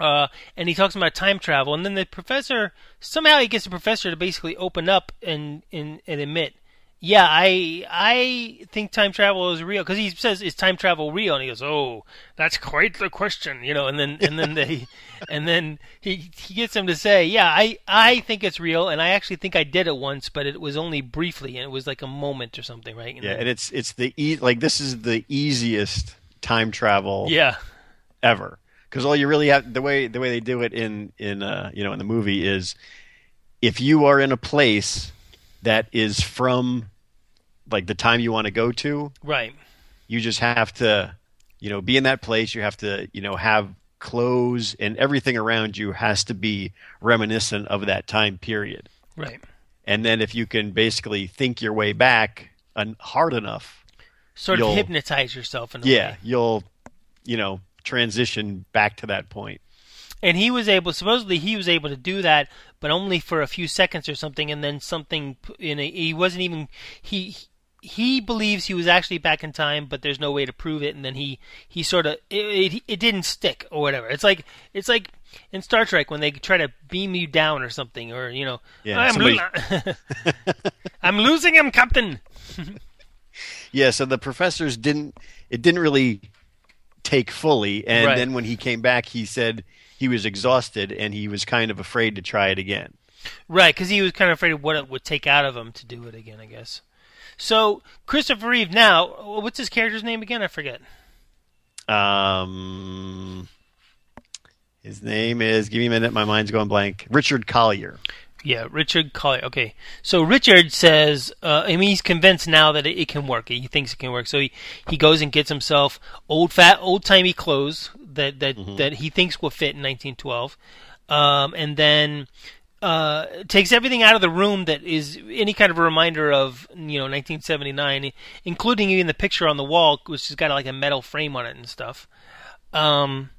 uh, and he talks about time travel, and then the professor somehow he gets the professor to basically open up and and, and admit, yeah, I I think time travel is real because he says is time travel real, and he goes, oh, that's quite the question, you know, and then and then they and then he he gets him to say, yeah, I I think it's real, and I actually think I did it once, but it was only briefly, and it was like a moment or something, right? And Yeah, then- and it's it's the e- like this is the easiest time travel yeah, ever because all you really have the way the way they do it in in uh, you know in the movie is if you are in a place that is from like the time you want to go to, right, you just have to you know be in that place. You have to you know have clothes and everything around you has to be reminiscent of that time period. right. And then if you can basically think your way back hard enough, Sort of hypnotize yourself in a yeah, way. you'll you know transition back to that point. and he was able supposedly he was able to do that but only for a few seconds or something and then something in a, he wasn't even he he believes he was actually back in time but there's no way to prove it and then he he sort of it, it, it didn't stick or whatever it's like it's like in Star Trek when they try to beam you down or something or you know Yeah, I'm, somebody- lo- I'm losing him captain Yeah, so the professors didn't it didn't really take fully and Right. then when he came back he said he was exhausted and he was kind of afraid to try it again. Right, because he was kind of afraid of what it would take out of him to do it again, I guess. So Christopher Reeve now, what's his character's name again? I forget. Um his name is give me a minute, my mind's going blank. Richard Collier. Yeah, Richard Collier. Okay, so Richard says, uh, I mean, he's convinced now that it, it can work. He thinks it can work. So he, he goes and gets himself old fat, old timey clothes that that that he thinks will fit in 1912, um, and then uh, takes everything out of the room that is any kind of a reminder of you know 1979, including even the picture on the wall, which has got like a metal frame on it and stuff. Um,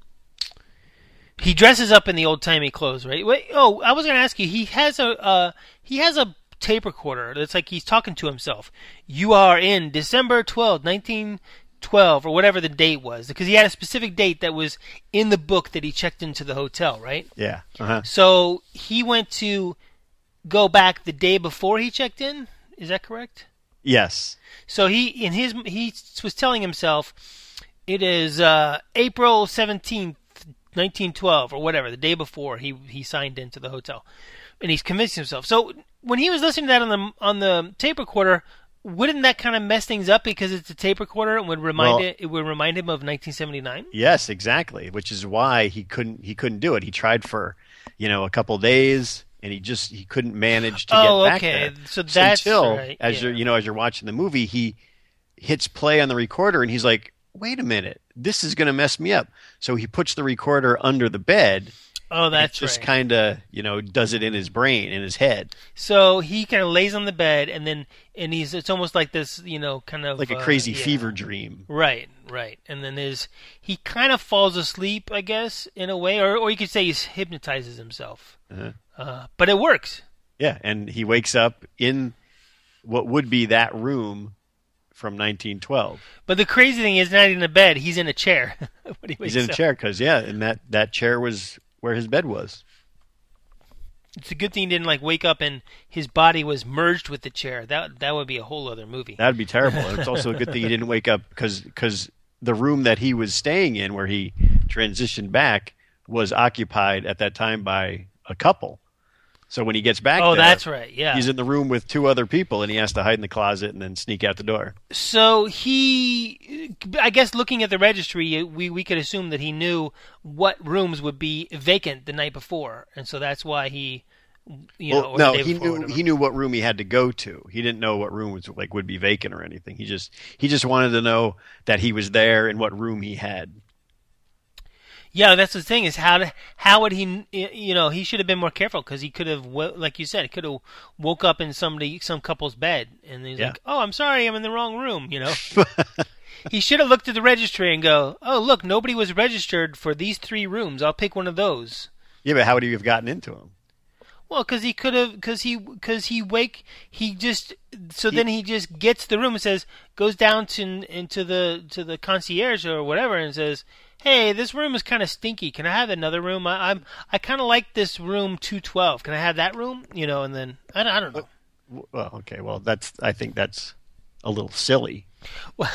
he dresses up in the old timey clothes, right? Wait, oh, I was going to ask you. He has a uh, he has a tape recorder that's like he's talking to himself. You are in December twelfth, nineteen twelve, or whatever the date was, because he had a specific date that was in the book that he checked into the hotel, right? Yeah. Uh-huh. So he went to go back the day before he checked in. Is that correct? Yes. So he in his he was telling himself, it is uh, April seventeenth, 1912 or whatever, the day before he he signed into the hotel, and he's convincing himself. So when he was listening to that on the on the tape recorder, wouldn't that kind of mess things up because it's a tape recorder and would remind Well- it it would remind him of 1979? Yes, exactly. Which is why he couldn't he couldn't do it. He tried for, you know, a couple days and he just he couldn't manage to Oh, get back okay. there. So that's until right, as yeah. you're you know as you're watching the movie, he hits play on the recorder and he's like, "Wait a minute, this is going to mess me up." So he puts the recorder under the bed. Oh, that's just right. kind of you know does it in his brain in his head So he kind of lays on the bed and then and he's it's almost like this, you know, kind of like a uh, crazy yeah. fever dream. Right, right. And then there's he kind of falls asleep, I guess, in a way, or or you could say he hypnotizes himself. Uh-huh. Uh, but it works. Yeah, and he wakes up in what would be that room from 1912. But the crazy thing is, not in a bed; he's in a chair. He's in a chair because yeah, and that that chair was where his bed was. It's a good thing he didn't like wake up and his body was merged with the chair. That that would be a whole other movie. That'd be terrible. And it's also a good thing he didn't wake up because because the room that he was staying in, where he transitioned back, was occupied at that time by a couple. So when he gets back, oh, there, that's right. Yeah. He's in the room with two other people, and he has to hide in the closet and then sneak out the door. So he, I guess, looking at the registry, we we could assume that he knew what rooms would be vacant the night before, and so that's why he, you know, well, or the no, he knew he knew what room he had to go to. He didn't know what room was like would be vacant or anything. He just he just wanted to know that he was there and what room he had. Yeah, that's the thing is how to, how would he you know he should have been more careful because he could have like you said he could have woke up in somebody some couple's bed and he's Yeah. like oh I'm sorry I'm in the wrong room you know he should have looked at the registry and go oh look nobody was registered for these three rooms I'll pick one of those Yeah, but how would he have gotten into him? well because he could have because he because he wake he just so then he just gets the room and says goes down to into the to the concierge or whatever and says hey this room is kind of stinky. Can i have another room? I, i'm i kind of like this room 212 can i have that room? You know and then i, don't- I don't know. Well, okay, well that's I think that's a little silly. Well,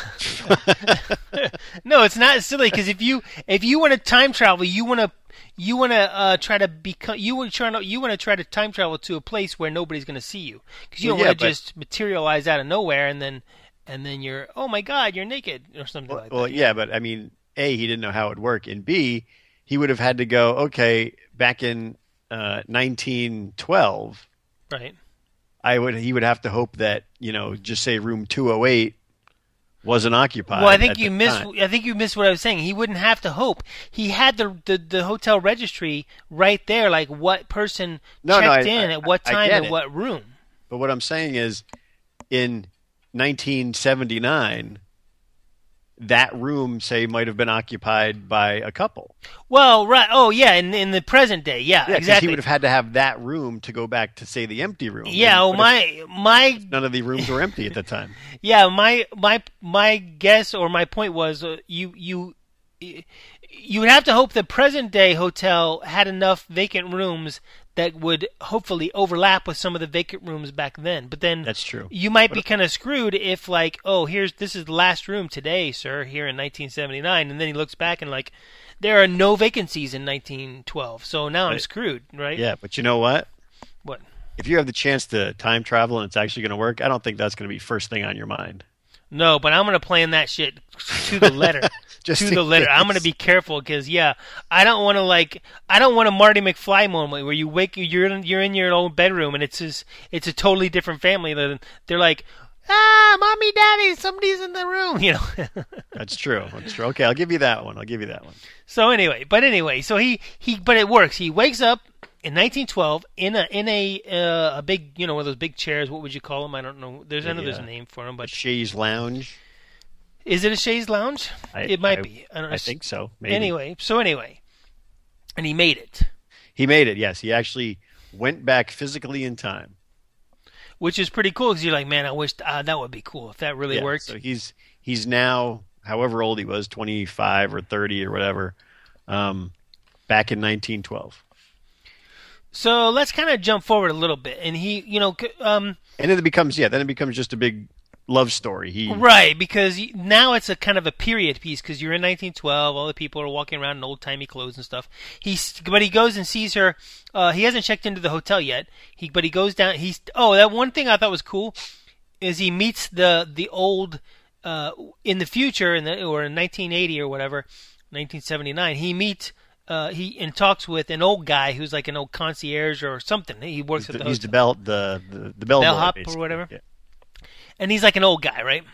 no it's not silly because if you if you want to time travel you want to you want to uh, try to become you want to try to you want to try to time travel to a place where nobody's going to see you because you don't yeah, want to just materialize out of nowhere and then and then you're oh my god you're naked or something Well, like well, yeah, but I mean, a he didn't know how it would work, and b he would have had to go. Okay, back in uh, 1912, right. I would he would have to hope that you know just say room 208 wasn't occupied. Well, I think you the miss. time. I think you missed what I was saying. He wouldn't have to hope. He had the the, the hotel registry right there, like what person No, no, checked I- in I- at what time and what room. But what I'm saying is, in 1979, that room say might have been occupied by a couple. Well, right. Oh, yeah. In in the present day, yeah, Yeah, exactly. He would have had to have that room to go back to say the empty room. yeah. Oh, my my None of the rooms were empty at the time. Yeah, my my my guess or my point was uh, you you you would have to hope the present day hotel had enough vacant rooms that would hopefully overlap with some of the vacant rooms back then. But then That's true. You might be kind of screwed if like, oh, here's this is the last room today, sir, here in 1979, and then he looks back and like there are no vacancies in 1912. So now I'm screwed, right? Yeah, but you know what? What? If you have the chance to time travel and it's actually going to work, I don't think that's going to be first thing on your mind. No, but I'm gonna plan that shit to the letter. Just to the letter. I'm gonna be careful because yeah, I don't want to like I don't want a Marty McFly moment where you wake you're in, you're in your own bedroom and it's just, it's a totally different family. They're, they're like, ah, mommy, daddy, somebody's in the room, you know. That's true. That's true. Okay, I'll give you that one. I'll give you that one. so anyway, but anyway, so he he but it works. He wakes up in 1912 in a in a uh, a big you know one of those big chairs. What would you call them? I don't know. There's I know there's a name for them, A but chaise lounge. is it a chaise lounge? I, it might I- be. I, don't know. I think so. Maybe. Anyway, so anyway, and he made it, he made it. Yes, he actually went back physically in time. which is pretty cool because you're like, man, I wish uh, that would be cool if that really Yeah, worked. So he's he's now however old he was, 25 or 30 or whatever, um, back in 1912. So let's kind of jump forward a little bit, and he, you know, um, And then it becomes yeah, then it becomes just a big love story. He Right, because now it's a kind of a period piece because you're in 1912. All the people are walking around in old timey clothes and stuff. He's, but he goes and sees her. Uh, he hasn't checked into the hotel yet. He, but he goes down. He's oh, that one thing I thought was cool is he meets the the old uh, in the future in the or in 1980 or whatever, 1979. He meets. Uh, he and talks with an old guy who's like an old concierge or something. He works he's at the, the he's the bell the the, the bellboy, Bellhop or whatever? Yeah. and he's like an old guy, right?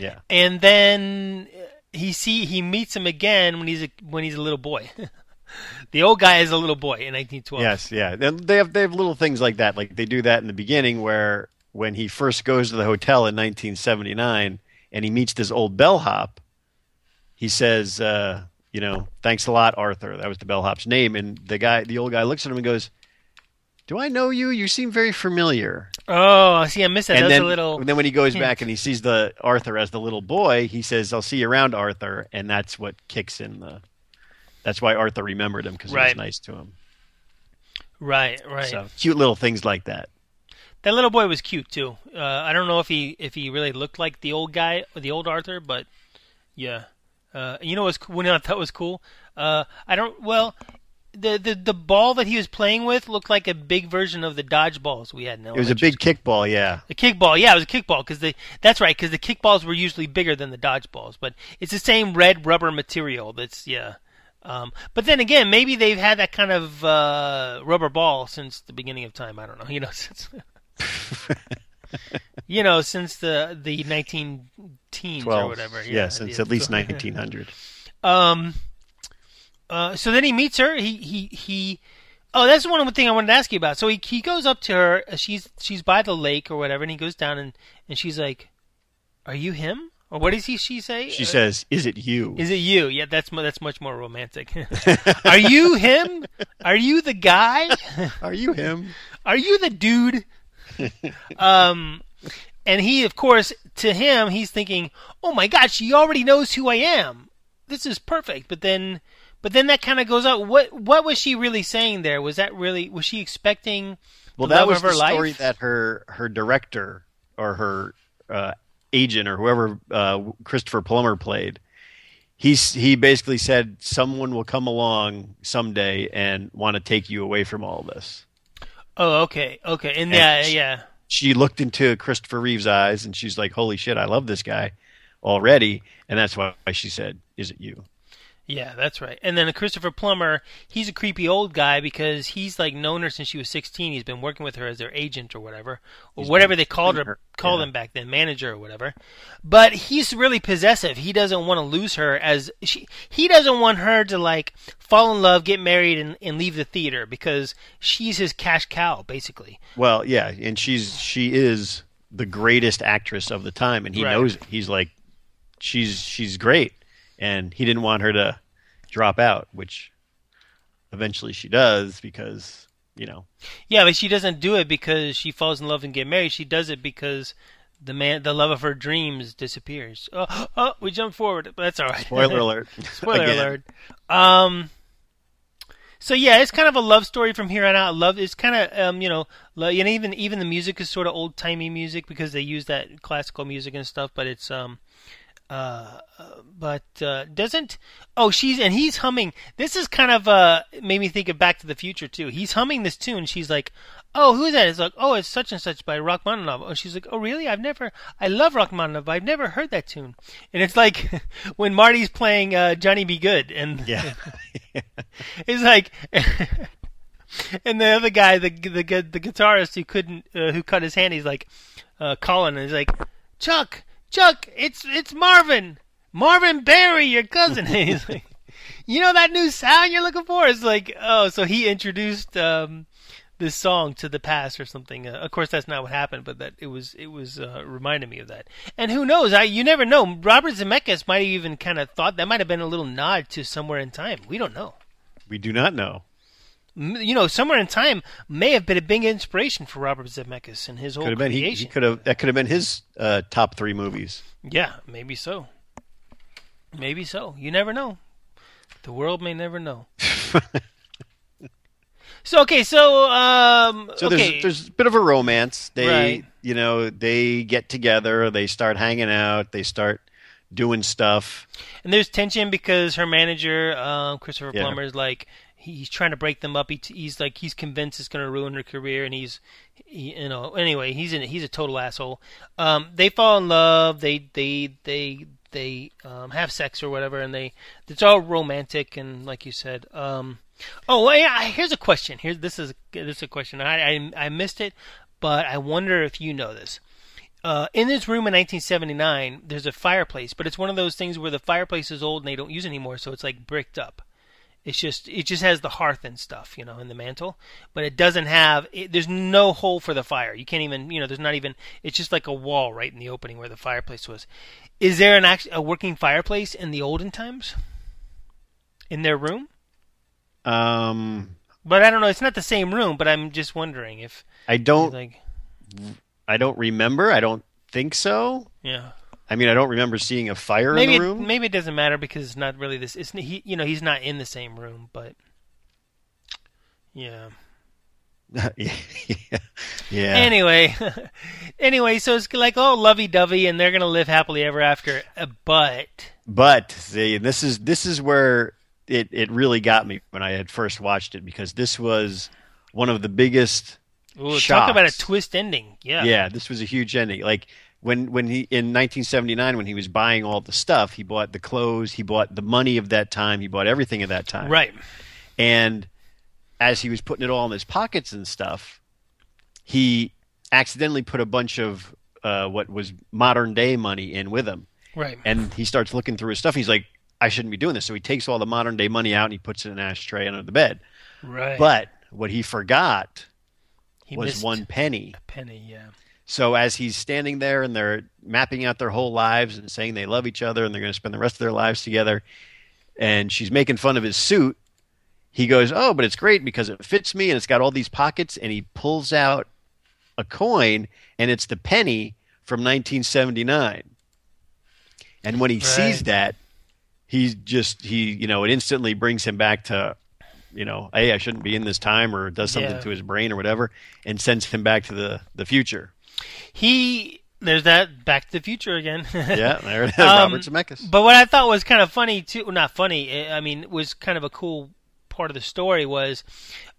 yeah. and then he see he meets him again when he's a, when he's a little boy. the old guy is a little boy in 1912. Yes, yeah. And they have they have little things like that. Like they do that in the beginning where when he first goes to the hotel in 1979 and he meets this old bellhop, he says, uh, you know, thanks a lot, Arthur. That was the bellhop's name. And the guy, the old guy, looks at him and goes, "Do I know you? You seem very familiar." Oh, I see, I missed that. and That's then, a little. and then when he goes hint. back and he sees the Arthur as the little boy, he says, "I'll see you around, Arthur," and that's what kicks in the. That's why Arthur remembered him because he was nice to him. right, right. So cute little things like that. That little boy was cute too. Uh, I don't know if he if he really looked like the old guy, the old Arthur, but yeah. Uh, you know what's cool- what I thought was cool? Uh, I don't. Well, the, the the ball that he was playing with looked like a big version of the dodgeballs we had in It was a big kickball, yeah. The kickball, yeah, it was a kickball because the that's right because the kickballs were usually bigger than the dodgeballs, but it's the same red rubber material. That's yeah. Um, but then again, maybe they've had that kind of uh, rubber ball since the beginning of time. I don't know. You know, since you know since the the nineteen teens or whatever. yeah, Yeah, since at least 1900. Um. Uh, so then he meets her. He he he. Oh, that's one thing I wanted to ask you about. So he he goes up to her. She's she's by the lake or whatever, and he goes down and and she's like, "Are you him?" Or what does he she say? She Uh, says, "Is it you?" "Is it you?" Yeah, that's that's much more romantic. Are you him? Are you the guy? Are you him? Are you the dude? um, and he, of course, to him, he's thinking, "Oh my God, she already knows who I am. This is perfect." But then, but then that kind of goes out. What what was she really saying there? Was that really? Was she expecting? Well, the that was the story life? that her her director or her uh, agent or whoever uh, Christopher Plummer played. He's he basically said someone will come along someday and want to take you away from all this. Oh, okay, okay, and And yeah, she- yeah. She looked into Christopher Reeve's eyes and she's like, "Holy shit, I love this guy already," and that's why she said, "Is it you?" Yeah, that's right. And then Christopher Plummer, he's a creepy old guy because he's like known her since she was 16. He's been working with her as their agent or whatever, or He's whatever they called her, called yeah. him back then, manager or whatever. But he's really possessive. He doesn't want to lose her as she. He doesn't want her to like fall in love, get married, and, and leave the theater because she's his cash cow, basically. Well, yeah, and she's she is the greatest actress of the time, and he Right. knows it. He's like, she's she's great, and he didn't want her to drop out, which eventually she does because you know Yeah, but she doesn't do it because she falls in love and get married. She does it because the man, the love of her dreams, disappears. Oh, oh we jump forward. That's all right. spoiler alert. Spoiler Again. alert. Um. So yeah, it's kind of a love story from here on out. Love is kind of um, you know, lo- and even even the music is sort of old timey music because they use that classical music and stuff. But it's um, uh, but uh, doesn't oh she's and he's humming. This is kind of uh made me think of Back to the Future too. He's humming this tune. She's like, oh who's that? It's like oh it's such and such by Rachmaninoff. Oh she's like oh really? I've never I love Rachmaninoff. but I've never heard that tune. And it's like when Marty's playing uh, Johnny B. Goode and Yeah, it's like, and the other guy, the the the guitarist who couldn't, uh, who cut his hand, he's like, uh, calling, and he's like, Chuck, Chuck, it's it's Marvin, Marvin Berry, your cousin. He's like, you know that new sound you're looking for? It's like, oh, so he introduced um, this song to the past or something. Uh, of course, that's not what happened, but that it was it was uh, reminded me of that. And who knows? I you never know. Robert Zemeckis might have even kind of thought that might have been a little nod to somewhere in time. We don't know. we do not know. You know, somewhere in time may have been a big inspiration for Robert Zemeckis and his whole Could have been he, creation. he could have that could have been his uh, top three movies. Yeah, maybe so. Maybe so. You never know. The world may never know. so okay, so um, So okay, there's there's a bit of a romance. They Right. you know, they get together, they start hanging out, they start doing stuff. And there's tension because her manager, um, Christopher Yeah. Plummer, is like he's trying to break them up. He, he's like he's convinced it's going to ruin her career, and he's he, you know anyway he's in he's a total asshole. Um, they fall in love. They they they they um, have sex or whatever, and they it's all romantic and like you said. Um, oh yeah, here's a question. Here's this is this is a question. I I, I missed it, but I wonder if you know this. Uh, in this room in 1979, there's a fireplace, but it's one of those things where the fireplace is old and they don't use it anymore, so it's like bricked up. It's just it just has the hearth and stuff, you know, in the mantle, but it doesn't have. It, there's no hole for the fire. You can't even, you know, there's not even. It's just like a wall right in the opening where the fireplace was. Is there an act, a working fireplace in the olden times? In their room? Um, But I don't know. It's not the same room. But I'm just wondering if I don't like I don't remember. I don't think so. yeah. I mean, I don't remember seeing a fire maybe in the it, room. maybe it doesn't matter because it's not really this. It's he, you know, he's not in the same room, but yeah. yeah. yeah. Anyway, anyway, so it's like oh lovey dovey, and they're gonna live happily ever after. Uh, but But see, this is this is where it it really got me when I had first watched it because this was one of the biggest. ooh, talk about a twist ending. Yeah, Yeah, this was a huge ending. Like when when he in 1979 when he was buying all the stuff, he bought the clothes, he bought the money of that time, he bought everything of that time. right. And as he was putting it all in his pockets and stuff, he accidentally put a bunch of uh, what was modern day money in with him. Right. And he starts looking through his stuff. He's like, I shouldn't be doing this. So he takes all the modern day money out and he puts it in an ashtray under the bed. Right. But what he forgot he was one penny. a penny. Yeah. So as he's standing there and they're mapping out their whole lives and saying they love each other and they're going to spend the rest of their lives together, and she's making fun of his suit, he goes, "Oh, but it's great because it fits me and it's got all these pockets." And he pulls out a coin, and it's the penny from 1979. And when he sees that, he just he you know it instantly brings him back to you know hey I shouldn't be in this time or does something Yeah. to his brain or whatever and sends him back to the the future. He there's that Back to the Future again. Yeah, there it is. Um, Robert Zemeckis. But what I thought was kind of funny too, well, not funny. eh, I mean, was kind of a cool part of the story was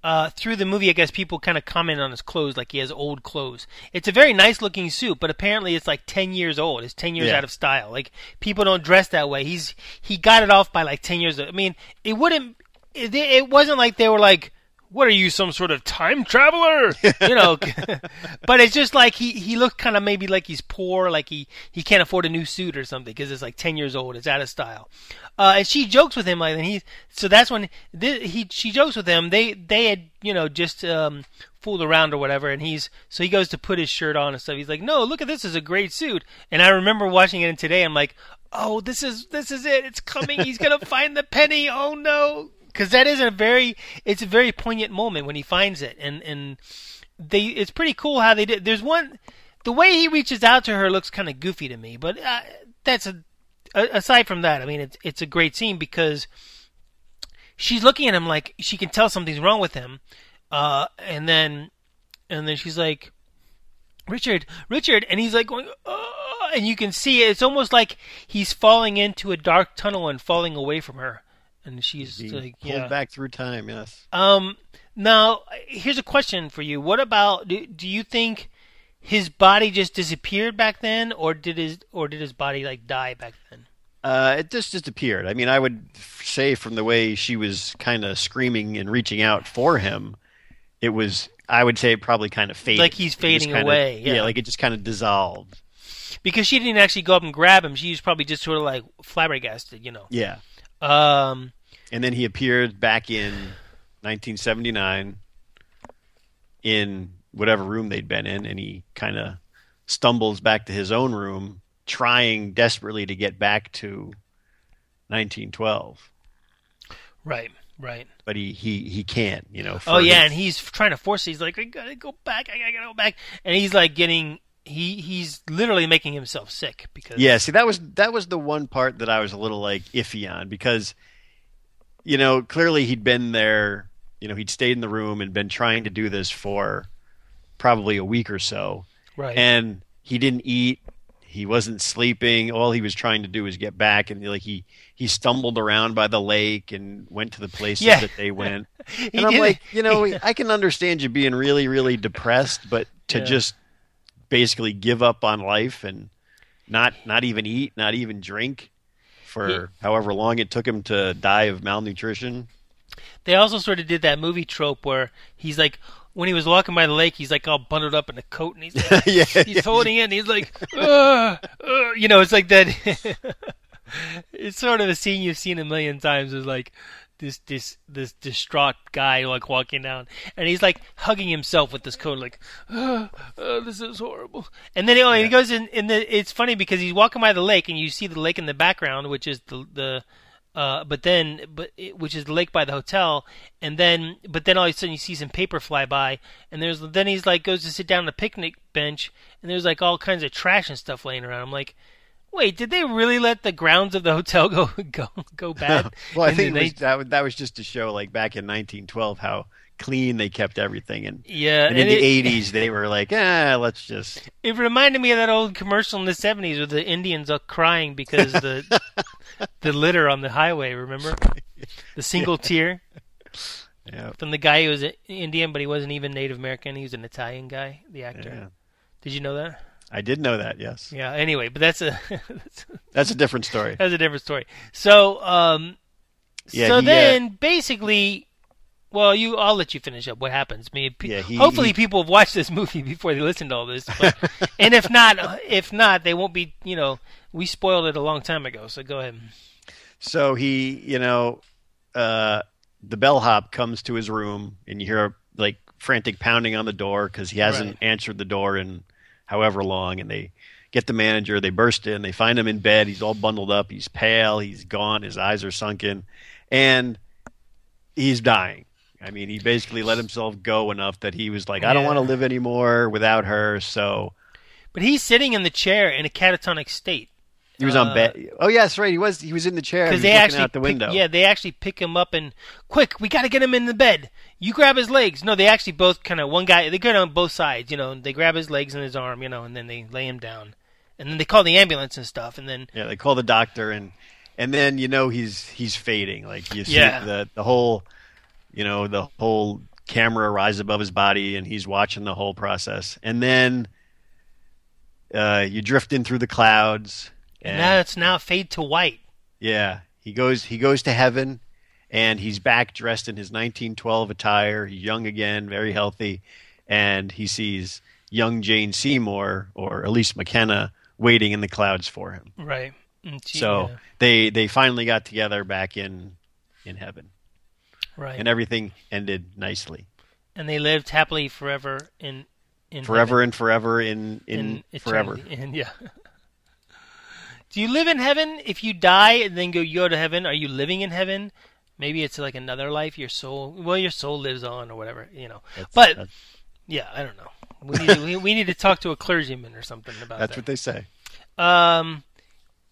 uh, through the movie. I guess people kind of comment on his clothes, like he has old clothes. It's a very nice looking suit, but apparently it's like ten years old. It's ten years Yeah. out of style. Like people don't dress that way. He's he got it off by like ten years. I mean, it wouldn't. It, it wasn't like they were like. What are you, some sort of time traveler? You know, but it's just like he he looked kind of maybe like he's poor, like he he can't afford a new suit or something because it's like ten years old, it's out of style. Uh, and she jokes with him like, and he so that's when thi- he she jokes with him. They they had you know just um, fooled around or whatever, and he's so he goes to put his shirt on and stuff. He's like, no, look at this, is a great suit. And I remember watching it and today. I'm like, oh, this is this is it. It's coming. He's gonna find the penny. Oh no. Because that is a very, it's a very poignant moment when he finds it, and and they, it's pretty cool how they did. There's one, the way he reaches out to her looks kind of goofy to me, but uh, that's a. Aside from that, I mean, it's it's a great scene because she's looking at him like she can tell something's wrong with him, uh, and then, and then she's like, Richard, Richard, and he's like going, oh, and you can see it. It's almost like he's falling into a dark tunnel and falling away from her, and she's Being like, pulled yeah. back through time. Yes. Um, now here's a question for you. What about do, do you think his body just disappeared back then, or did his or did his body like die back then? Uh, it just disappeared. I mean, I would say from the way she was kind of screaming and reaching out for him, it was. I would say it probably kind of faded. Like he's fading kinda- away, yeah. like it just kind of dissolved. Because she didn't actually go up and grab him. She was probably just sort of like flabbergasted, you know. Yeah. Um, And then he appeared back in 1979 in whatever room they'd been in, and he kind of stumbles back to his own room, trying desperately to get back to 1912. right, right. But he, he, he can't, you know. Oh yeah, his- and he's trying to force. it. He's like, I gotta go back. I gotta go back, and he's like getting. He he's literally making himself sick because Yeah, see that was that was the one part that I was a little like iffy on because you know, clearly he'd been there, you know, he'd stayed in the room and been trying to do this for probably a week or so. Right. and he didn't eat. He wasn't sleeping. All he was trying to do was get back, and like he he stumbled around by the lake and went to the places Yeah. that they went. He And I'm did- like, you know, I can understand you being really, really depressed, but to Yeah. just basically give up on life and not not even eat, not even drink for He- however long it took him to die of malnutrition. They also sort of did that movie trope where he's like, when he was walking by the lake, he's like all bundled up in a coat and he's like, yeah, he's holding it and he's like, "Ugh, ugh," you know, it's like that. it's sort of a scene you've seen a million times. Is like this this this distraught guy like walking down. And he's like hugging himself with this coat like "Ugh, ugh, this is horrible. And then he, oh, he goes in in the it's funny because he's walking by the lake and you see the lake in the background which is the the uh, but then, but it, which is the lake by the hotel, and then, but then all of a sudden you see some paper fly by, and there's then he's like goes to sit down on a picnic bench, and there's like all kinds of trash and stuff laying around. I'm like, wait, did they really let the grounds of the hotel go go go bad? well, I in think was, that, was- that was just to show, like back in 1912, how clean they kept everything, and, yeah, and in and the it, 80s they were like, ah, let's just It reminded me of that old commercial in the '70s with the Indians all crying because the the litter on the highway. Remember the single tear yeah, from the guy who was an Indian, but he wasn't even Native American. He was an Italian guy, the actor. yeah. Did you know that? I did know that. Yes, Yeah. Anyway, but that's a that's, that's a different story. that's a different story. So, um, Yeah, so he, uh, then basically, well, you I'll let you finish up. What happens? I mean, pe- Yeah, he- hopefully he- people have watched this movie before they listen to all this. But, and if not, if not, they won't be. You know, we spoiled it a long time ago. So go ahead. So he, you know, uh, the bellhop comes to his room, and you hear like frantic pounding on the door because he hasn't Right. answered the door in however long. And they get the manager. They burst in. They find him in bed. He's all bundled up. He's pale. He's gone. His eyes are sunken, and he's dying. I mean, he basically let himself go enough that he was like, "I don't want to live anymore without her." So But he's sitting in the chair in a catatonic state. He was Uh, on bed. Oh, yes, right. He was. He was in the chair. Because they looking actually out the pick- window. yeah they actually pick him up and quick we got to get him in the bed you grab his legs no they actually both kind of one guy they go on both sides you know they grab his legs and his arm you know and then they lay him down and then they call the ambulance and stuff and then Yeah, they call the doctor and and then you know he's he's fading. Like you see Yeah. the the whole you know, the whole camera rise above his body and he's watching the whole process. And then uh you drift in through the clouds and now it's now fade to white. Yeah, he goes he goes to heaven and he's back dressed in his 1912 attire. He's young again, very healthy, and he sees young Jane Seymour or Elise McKenna waiting in the clouds for him. right. Mm, she- So yeah, they they finally got together back in in heaven, right. And everything ended nicely. and they lived happily forever in in Forever and forever in heaven, in, forever. and yeah do you live in heaven if you die and then go you go to heaven are you living in heaven maybe it's like another life your soul well your soul lives on or whatever you know That's- but that's, yeah i don't know we need, to, we, we need to talk to a clergyman or something about that's that That's what they say. um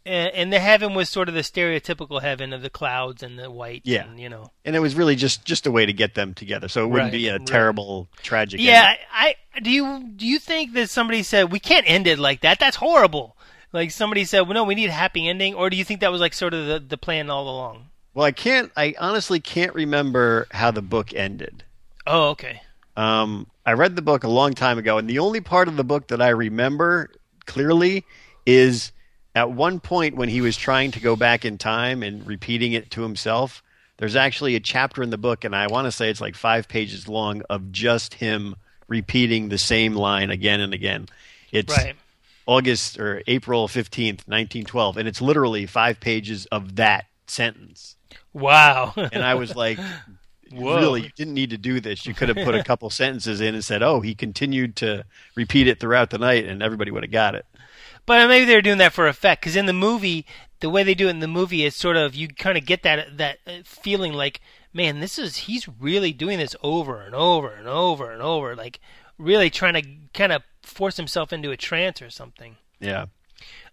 and, and the heaven was sort of the stereotypical heaven of the clouds and the white Yeah. and, you know And it was really just just a way to get them together, so it wouldn't Right, be a right. terrible tragic. Yeah, ending. I do you do you think that somebody said we can't end it like that? That's horrible. Like somebody said, well, no, we need a happy ending, or do you think that was like sort of the, the plan all along? Well, I can't. I honestly can't remember how the book ended. Oh, okay. Um, I read the book a long time ago, and the only part of the book that I remember clearly is at one point when he was trying to go back in time and repeating it to himself. There's actually a chapter in the book, and I want to say it's like five pages long of just him repeating the same line again and again. It's Right. August or April 15th, 1912, and it's literally five pages of that sentence. Wow. And I was like, Whoa. really, you didn't need to do this. You could have put a couple sentences in and said, oh, he continued to repeat it throughout the night, and everybody would have got it. But maybe they're doing that for effect because in the movie, the way they do it in the movie is sort of you kind of get that that uh, feeling like, man, this is he's really doing this over and over and over and over, like really trying to kind of force himself into a trance or something. Yeah.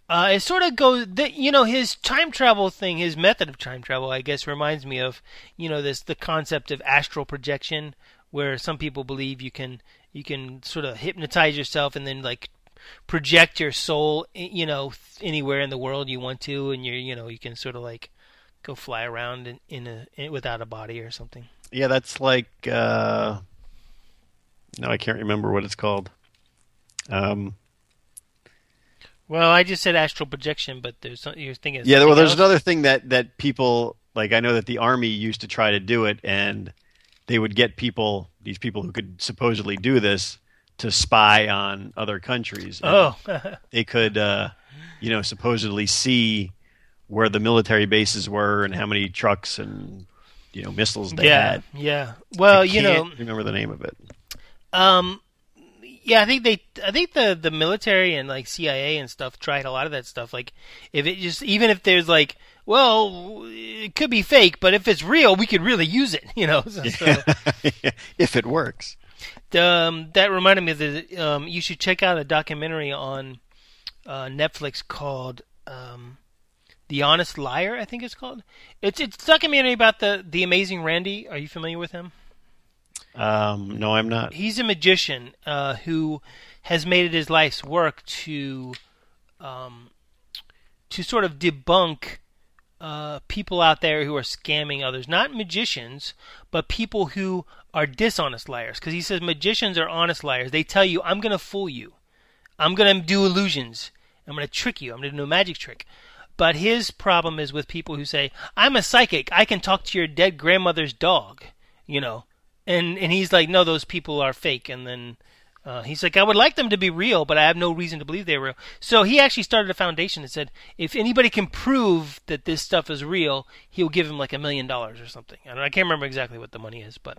Uh, it sort of goes, the, you know, his time travel thing, his method of time travel, I guess, reminds me of, you know, this the concept of astral projection, where some people believe you can you can sort of hypnotize yourself and then like project your soul, you know, anywhere in the world you want to, and you're, you know, you can sort of like go fly around in, in a in, without a body or something. Yeah, that's like uh, no, I can't remember what it's called. Um, Well, I just said astral projection, but there's some, you're thinking. yeah, well, there's else? another thing that that people like. I know that the army used to try to do it, and they would get people, these people who could supposedly do this, to spy on other countries. Oh, they could, uh, you know, supposedly see where the military bases were and how many trucks and you know missiles they yeah, had. yeah. Well, I you know, remember the name of it. Um, yeah, I think they, I think the the military and like CIA and stuff tried a lot of that stuff. Like, if it just, even if there's like, well, it could be fake, but if it's real, we could really use it. You know. So, so, if it works. um, that reminded me that um, you should check out a documentary on uh, Netflix called um, "The Honest Liar." I think it's called. It's it's a documentary about the the amazing Randi. Are you familiar with him? Um, no, I'm not. he's a magician uh, who has made it his life's work to um, to sort of debunk uh, people out there who are scamming others. Not magicians, but people who are dishonest liars. Because he says magicians are honest liars. They tell you, "I'm going to fool you. I'm going to do illusions. I'm going to trick you. I'm going to do a magic trick." But his problem is with people who say, "I'm a psychic. I can talk to your dead grandmother's dog." You know, and and he's like, no, those people are fake. And then uh, he's like, I would like them to be real, but I have no reason to believe they're real. So he actually started a foundation that said, if anybody can prove that this stuff is real, he'll give him like a million dollars or something. I, don't, I can't remember exactly what the money is, but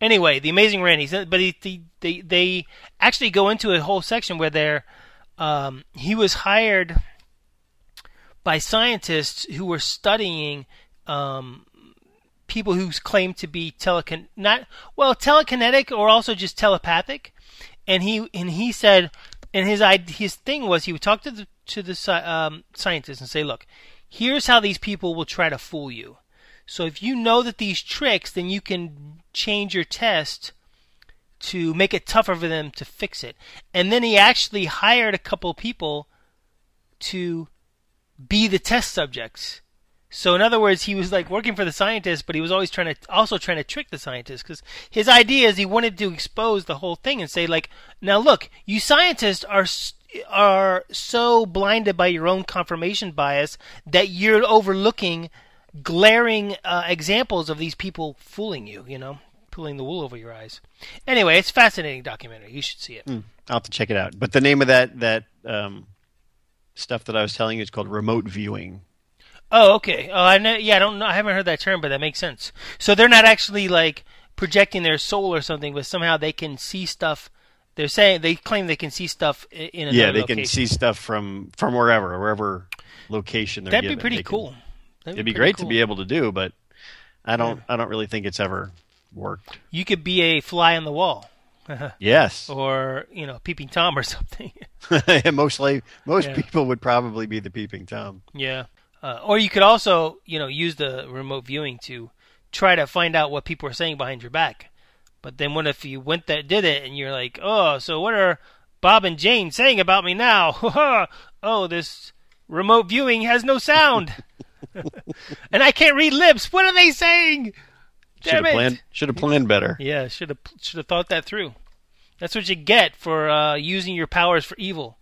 anyway, the Amazing Randi. But he, he, they they actually go into a whole section where they're um, he was hired by scientists who were studying um, people who claim to be telecon not well telekinetic or also just telepathic, and he and he said, and his his thing was he would talk to the to the um, scientists and say, look, here's how these people will try to fool you. So if you know that these tricks, then you can change your test to make it tougher for them to fix it. And then he actually hired a couple people to be the test subjects. So in other words, he was like working for the scientists, but he was always trying to also trying to trick the scientists because his idea is he wanted to expose the whole thing and say like, now look, you scientists are are so blinded by your own confirmation bias that you're overlooking glaring uh, examples of these people fooling you. You know, pulling the wool over your eyes. Anyway, it's a fascinating documentary. You should see it. I'll have to check it out. But the name of that that um, stuff that I was telling you is called remote viewing. Oh, okay. Oh, I know. Yeah, I don't know. I haven't heard that term, but that makes sense. So they're not actually like projecting their soul or something, but somehow they can see stuff. They're saying they claim they can see stuff in another yeah, they location. can see stuff from from wherever, wherever location they're That'd be pretty They can- cool. That'd it'd be great cool. to be able to do, but I don't. I don't really think it's ever worked. You could be a fly on the wall, Yes, or you know, peeping tom or something. mostly most Yeah. people would probably be the peeping tom. yeah. Uh, or you could also, you know, use the remote viewing to try to find out what people are saying behind your back. But then what if you went there, did it, and you're like, oh, so what are Bob and Jane saying about me now? oh, this remote viewing has no sound, and I can't read lips. What are they saying? should have planned. Should have planned better. Yeah, should have should have thought that through. That's what you get for uh, using your powers for evil.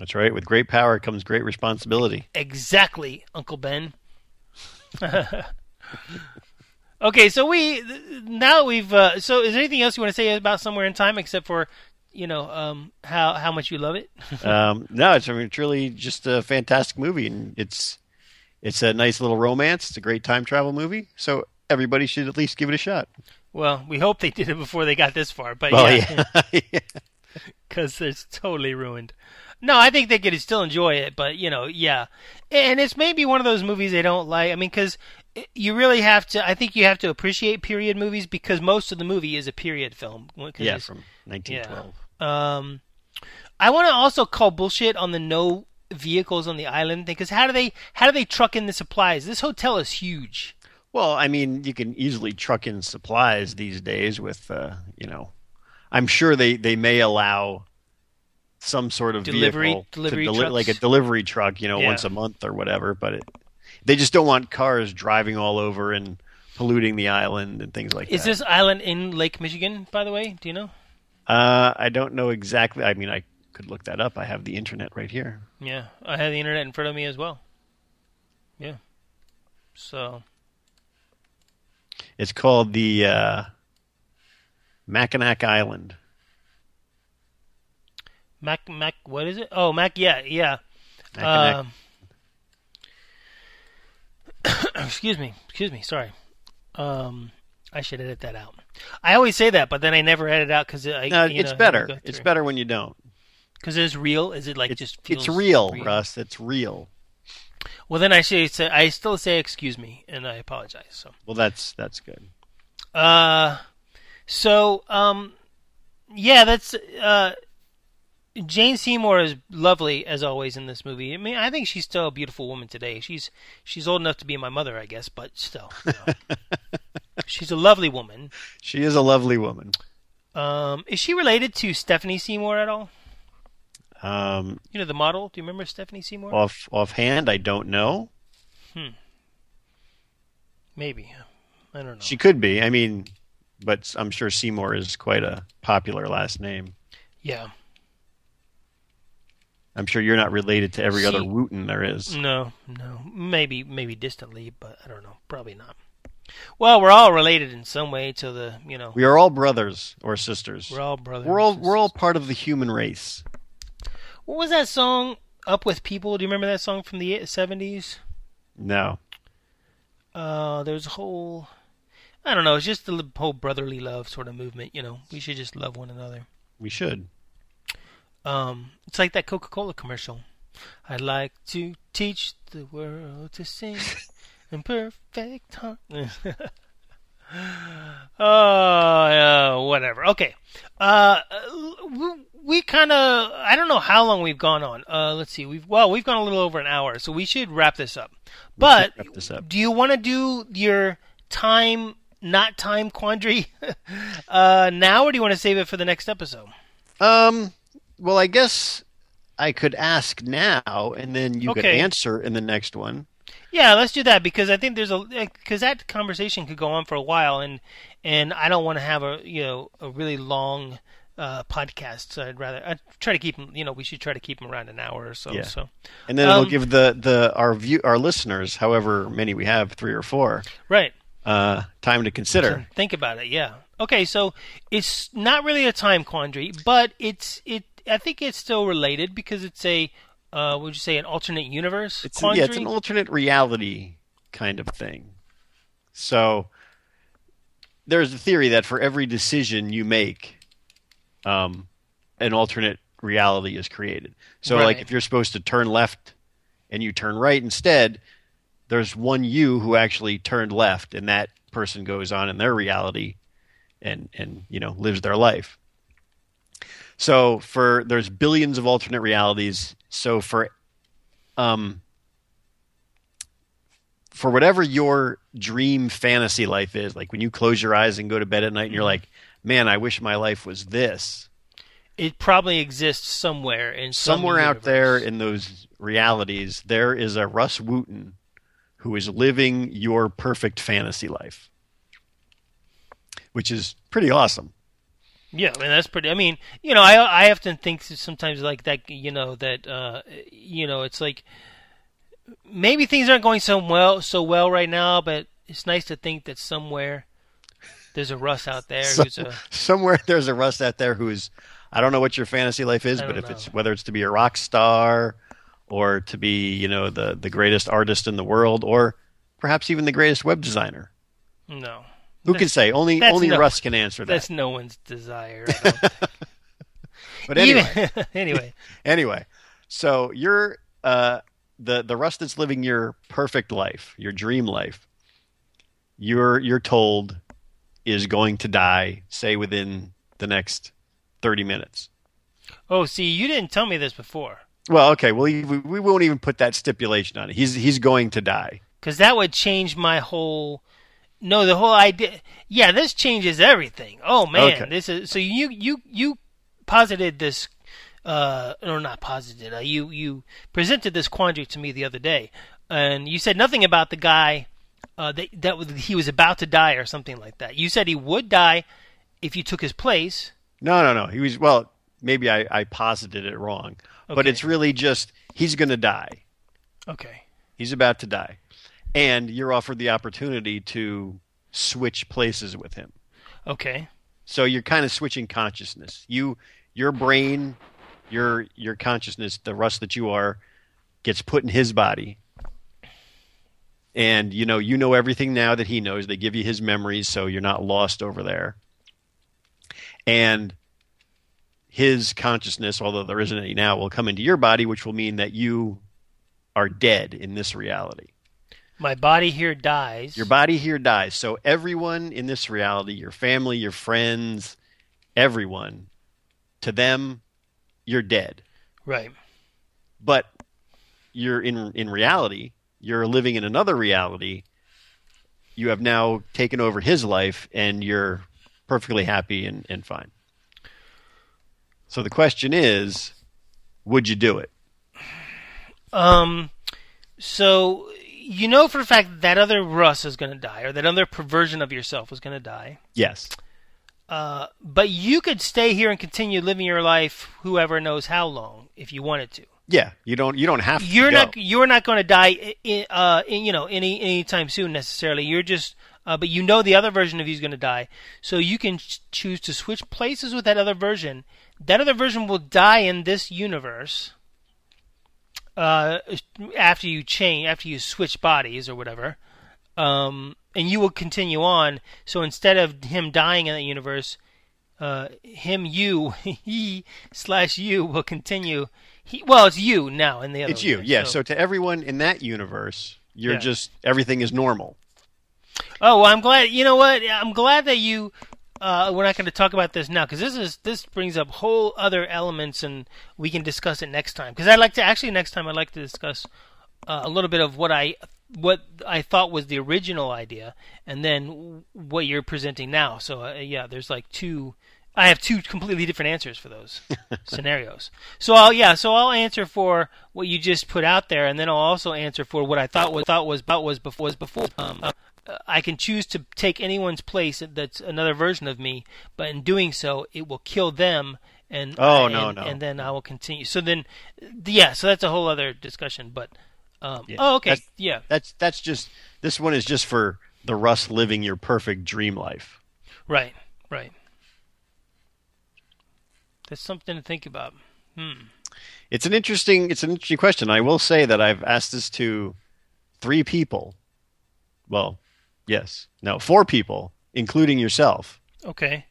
That's right. With great power comes great responsibility. Exactly, Uncle Ben. okay, so we now we've. Uh, so, is there anything else you want to say about Somewhere in Time except for, you know, um, how how much you love it? um, no, it's I mean, truly really just a fantastic movie, and it's it's a nice little romance. It's a great time travel movie, so everybody should at least give it a shot. well, we hope they did it before they got this far, but Well, yeah, yeah, because it's totally ruined. No, I think they could still enjoy it, but you know, yeah, and it's maybe one of those movies they don't like. I mean, because you really have to. I think you have to appreciate period movies because most of the movie is a period film. yeah, from 1912. Um, I want to also call bullshit on the no vehicles on the island thing because how do they how do they truck in the supplies? This hotel is huge. Well, I mean, you can easily truck in supplies these days with, uh, you know, I'm sure they, they may allow some sort of Delivery- vehicle, delivery deli- like a delivery truck, you know, Yeah. once a month or whatever. But it, they just don't want cars driving all over and polluting the island and things like Is that. this island in Lake Michigan, by the way? Do you know? Uh, I don't know exactly. I mean, I could look that up. I have the internet right here. Yeah, I have the internet in front of me as well. Yeah. So It's called the uh, Mackinac Island. Mac Mac, what is it? Oh, Mac. Yeah, yeah. Um, excuse me, excuse me. Sorry. Um, I should edit that out. I always say that, but then I never edit out because I. no, it's know, better. It's better when you don't. because it's real. Is it like It's, just feels it's real, Russ. It's real. Well, then I say I still say excuse me and I apologize. So. Well, that's that's good. Uh, so um, yeah, that's uh, Jane Seymour is lovely as always in this movie. I mean, I think she's still a beautiful woman today. She's she's old enough to be my mother, I guess, but still, you know. she's a lovely woman. She is a lovely woman. Um, is she related to Stephanie Seymour at all? Um, You know the model. Do you remember Stephanie Seymour? off offhand, I don't know. Hmm. Maybe. I don't know. She could be. I mean, but I'm sure Seymour is quite a popular last name. yeah. I'm sure you're not related to every other See- Wooten there is. No, no. Maybe, maybe distantly, but I don't know. Probably not. Well, we're all related in some way to the, you know, We are all brothers or sisters. we're all brothers. We're all we're all part of the human race. What was that song? Up with people. Do you remember that song from the seventies? No. Uh, there's a whole. I don't know. It's just the whole brotherly love sort of movement. You know, we should just love one another. We should. Um, it's like that Coca-Cola commercial. I'd like to teach the world to sing in perfect harmony. oh, yeah, whatever. Okay. Uh, we, we kind of, I don't know how long we've gone on. Uh, let's see. We've, well, we've gone a little over an hour, so we should wrap this up. But wrap this up. do you want to do your time, not time quandary, uh, now, or do you want to save it for the next episode? Um. Well, I guess I could ask now, and then you could answer in the next one. Yeah, let's do that because I think there's a because that conversation could go on for a while, and and I don't want to have a you know a really long uh, podcast. So I'd rather I try to keep them. You know, we should try to keep them around an hour or so. Yeah. So And then Um, it'll give the, the our view our listeners, however many we have, three or four, right, uh, time to consider. think about it. Yeah. Okay, so it's not really a time quandary, but it's it. I think it's still related because it's a uh, would you say an alternate universe It's yeah, it's an alternate reality kind of thing. So there's a theory that for every decision you make, um, an alternate reality is created. So like if you're supposed to turn left and you turn right instead, there's one you who actually turned left, and that person goes on in their reality and and you know lives their life. So for there's billions of alternate realities. So for um for whatever your dream fantasy life is, like when you close your eyes and go to bed at night and you're like, "Man, I wish my life was this." it probably exists somewhere in some Somewhere out there in those realities, there is a Russ Wooten who is living your perfect fantasy life. Which is pretty awesome. Yeah, I mean that's pretty. I mean, you know, I I often think sometimes like that. You know that uh, you know it's like maybe things aren't going so well so well right now, but it's nice to think that somewhere there's a Russ out there So- who's a somewhere there's a Russ out there who's I don't know what your fantasy life is, but if it's whether it's to be a rock star or to be, you know, the the greatest artist in the world or perhaps even the greatest web designer. no. Who can say? Only only no- Russ can answer that. That's no one's desire. I don't think. But anyway, anyway, anyway, so you're uh, the the Russ that's living your perfect life, your dream life. You're you're told is going to die, say within the next thirty minutes. oh, see, you didn't tell me this before Well, okay. Well, we, we won't even put that stipulation on it. He's he's going to die. because that would change my whole. No, the whole idea. Yeah, this changes everything. Oh man, Okay. this is so you you you posited this uh, or not posited. Uh, you you presented this quandary to me the other day, and you said nothing about the guy uh, that that was, he was about to die or something like that. You said he would die if you took his place. No, no, no. He was well. Maybe I, I posited it wrong, but it's really just he's going to die. Okay. He's about to die, and you're offered the opportunity to switch places with him. Okay. So you're kind of switching consciousness. You, your brain, your your consciousness, the Russ that you are, gets put in his body, and you know you know everything now that he knows. They give you his memories, so you're not lost over there. And his consciousness, although there isn't any now, will come into your body, which will mean that you are dead in this reality. My body here dies. Your body here dies. So everyone in this reality, your family, your friends, everyone, to them, you're dead. right. But you're in in reality, you're living in another reality. You have now taken over his life and you're perfectly happy and, and fine. So the question is, would you do it? Um. So you know for a fact that, that other Russ is going to die, or that other perversion of yourself is going to die. Yes. Uh, but you could stay here and continue living your life, whoever knows how long, if you wanted to. Yeah. You don't you don't have to You're go. not you're not going to die, in, uh, in, you know, any anytime soon necessarily. You're just, uh, but you know the other version of you is going to die, so you can ch- choose to switch places with that other version. That other version will die in this universe. Uh, after you change, after you switch bodies or whatever, um, and you will continue on. So instead of him dying in that universe, uh, him, you, he slash you will continue. He, well, it's you now in the other. It's you. one, Yeah. So to everyone in that universe, you're Yeah. just everything is normal. Oh, well, I'm glad. You know what? I'm glad that you. Uh, we're not going to talk about this now because this is this brings up whole other elements, and we can discuss it next time. Because I'd like to actually next time I'd like to discuss uh, a little bit of what I what I thought was the original idea, and then what you're presenting now. So uh, yeah, there's like two. I have two completely different answers for those scenarios. So I'll yeah, so I'll answer for what you just put out there, and then I'll also answer for what I thought was thought was about was before was before. Um, I can choose to take anyone's place that's another version of me, but in doing so, it will kill them. And Oh, and, no, no. and then I will continue. So then, yeah, so that's a whole other discussion. But um, Yeah. oh, okay, That's- yeah, That's that's just this one is just for the Russ living your perfect dream life. right, right. That's something to think about. It's an interesting it's an interesting question. I will say that I've asked this to three people. Well, yes. No, four people, including yourself. Okay,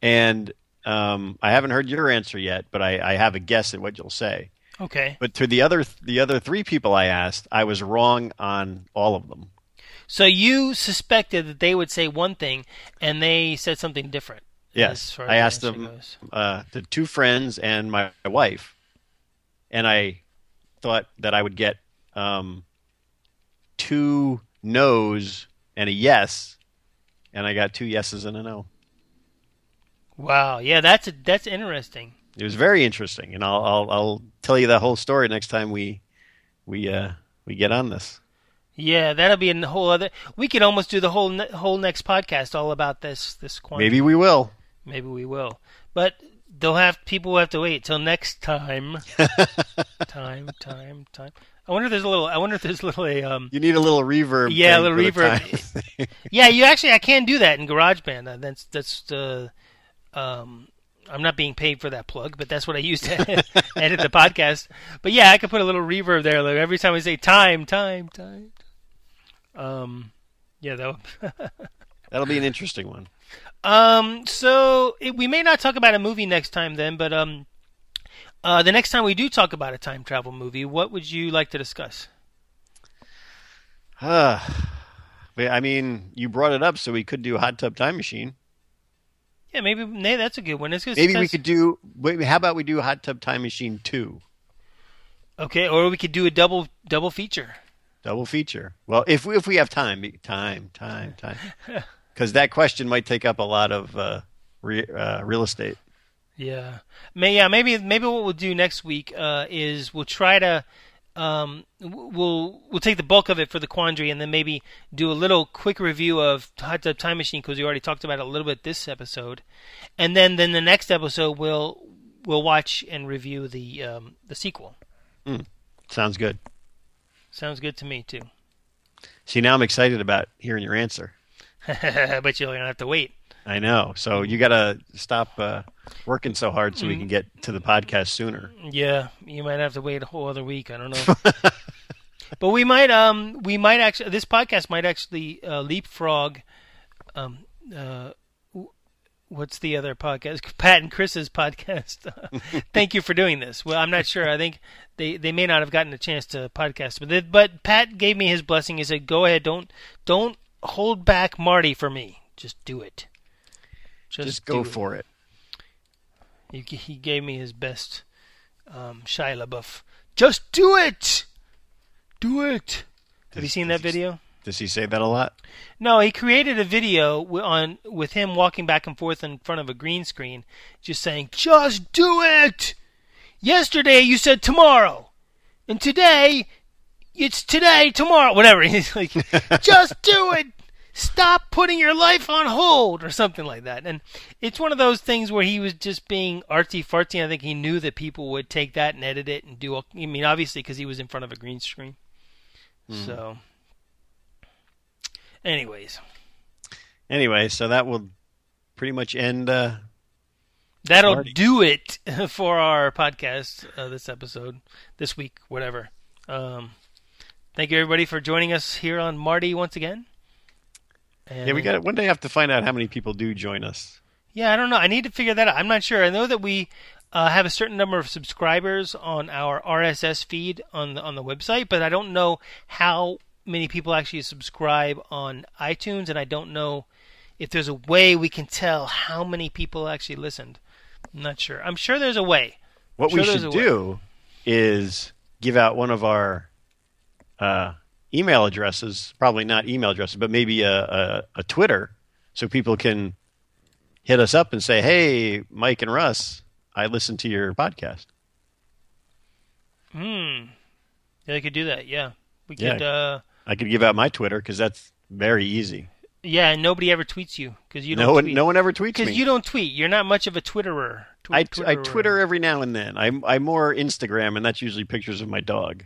And um, I haven't heard your answer yet, but I, I have a guess at what you'll say. okay. But to the other the other three people I asked, I was wrong on all of them. So you suspected that they would say one thing, and they said something different. Yes, I asked them uh, the two friends and my wife, and I thought that I would get um, two no's and a yes, and I got two yeses and a no. Wow, yeah, that's a, that's interesting. It was very interesting, and I'll I'll, I'll tell you the whole story next time we we uh, we get on this. Yeah, that'll be a whole other. We could almost do the whole ne- whole next podcast all about this this quantity. Maybe we will. Maybe we will, but they'll have people will have to wait till next time. time, time, time. I wonder if there's a little. I wonder if there's a little. A, um, You need a little reverb. Yeah, a little reverb. yeah, you actually. I can do that in GarageBand. Uh, That's that's uh, um, I'm not being paid for that plug, but that's what I use to edit the podcast. But yeah, I could put a little reverb there. Like every time I say time, time, time. Um, yeah, that. Would, That'll be an interesting one. Um, so it, we may not talk about a movie next time then, but um, uh, the next time we do talk about a time travel movie, what would you like to discuss? But, I mean, you brought it up, so we could do Hot Tub Time Machine. Yeah, maybe nee, that's a good one. It's Maybe we could do. Wait, how about we do Hot Tub Time Machine two, Okay, or we could do a double double feature. double feature? Well, if we, if we have time, time, time, time, because that question might take up a lot of uh, re, uh, real estate. Yeah, May, yeah. Maybe maybe what we'll do next week uh, is we'll try to um, we'll we'll take the bulk of it for the quandary, and then maybe do a little quick review of Hot Tub Time Machine because we already talked about it a little bit this episode, and then then the next episode we'll we'll watch and review the um, the sequel. Sounds good. Sounds good to me too. See, now I'm excited about hearing your answer. but you're gonna have to wait. I know. So you got to stop uh, working so hard so we can get to the podcast sooner. Yeah, you might have to wait a whole other week. I don't know. but we might um we might actually this podcast might actually uh, leapfrog um uh what's the other podcast Pat and Chris's podcast. Thank you for doing this. Well, I'm not sure. I think they they may not have gotten a chance to podcast, but they, but Pat gave me his blessing. He said, "Go ahead, don't don't hold back Marty for me. Just do it. Just go do it." for it. He, he gave me his best um, Shia LaBeouf. Just do it! Do it! Have you seen that video? Does he say that a lot? No, he created a video on with him walking back and forth in front of a green screen, just saying, "Just do it." Yesterday you said tomorrow, and today it's today, tomorrow, whatever. He's like, "Just do it." Stop putting your life on hold, or something like that. And it's one of those things where he was just being artsy fartsy. I think he knew that people would take that and edit it and do. All, I mean, obviously, because he was in front of a green screen. So, anyways, Anyway, so that will pretty much end. Uh, That'll Marty. do it for our podcast uh, this episode, this week, whatever. Um, thank you everybody for joining us here on Marty once again. And, yeah, we got one day I have to find out how many people do join us. Yeah, I don't know. I need to figure that out. I'm not sure. I know that we uh, have a certain number of subscribers on our RSS feed on the on the website, but I don't know how many people actually subscribe on iTunes, and I don't know if there's a way we can tell how many people actually listened. I'm not sure. I'm sure there's a way. What Sure we should a way. do is give out one of our uh, email addresses. Probably not email addresses, but maybe a, a, a Twitter, so people can hit us up and say, "Hey, Mike and Russ, I listened to your podcast." Hmm. Yeah, they could do that. Yeah, we Yeah. could. Uh, I could give out my Twitter because that's very easy. yeah, and nobody ever tweets you because you don't No one, tweet. no one ever tweets because you don't tweet. You're not much of a Twitterer. Tw- I, I Twitter every now and then. I'm I'm more Instagram, and that's usually pictures of my dog.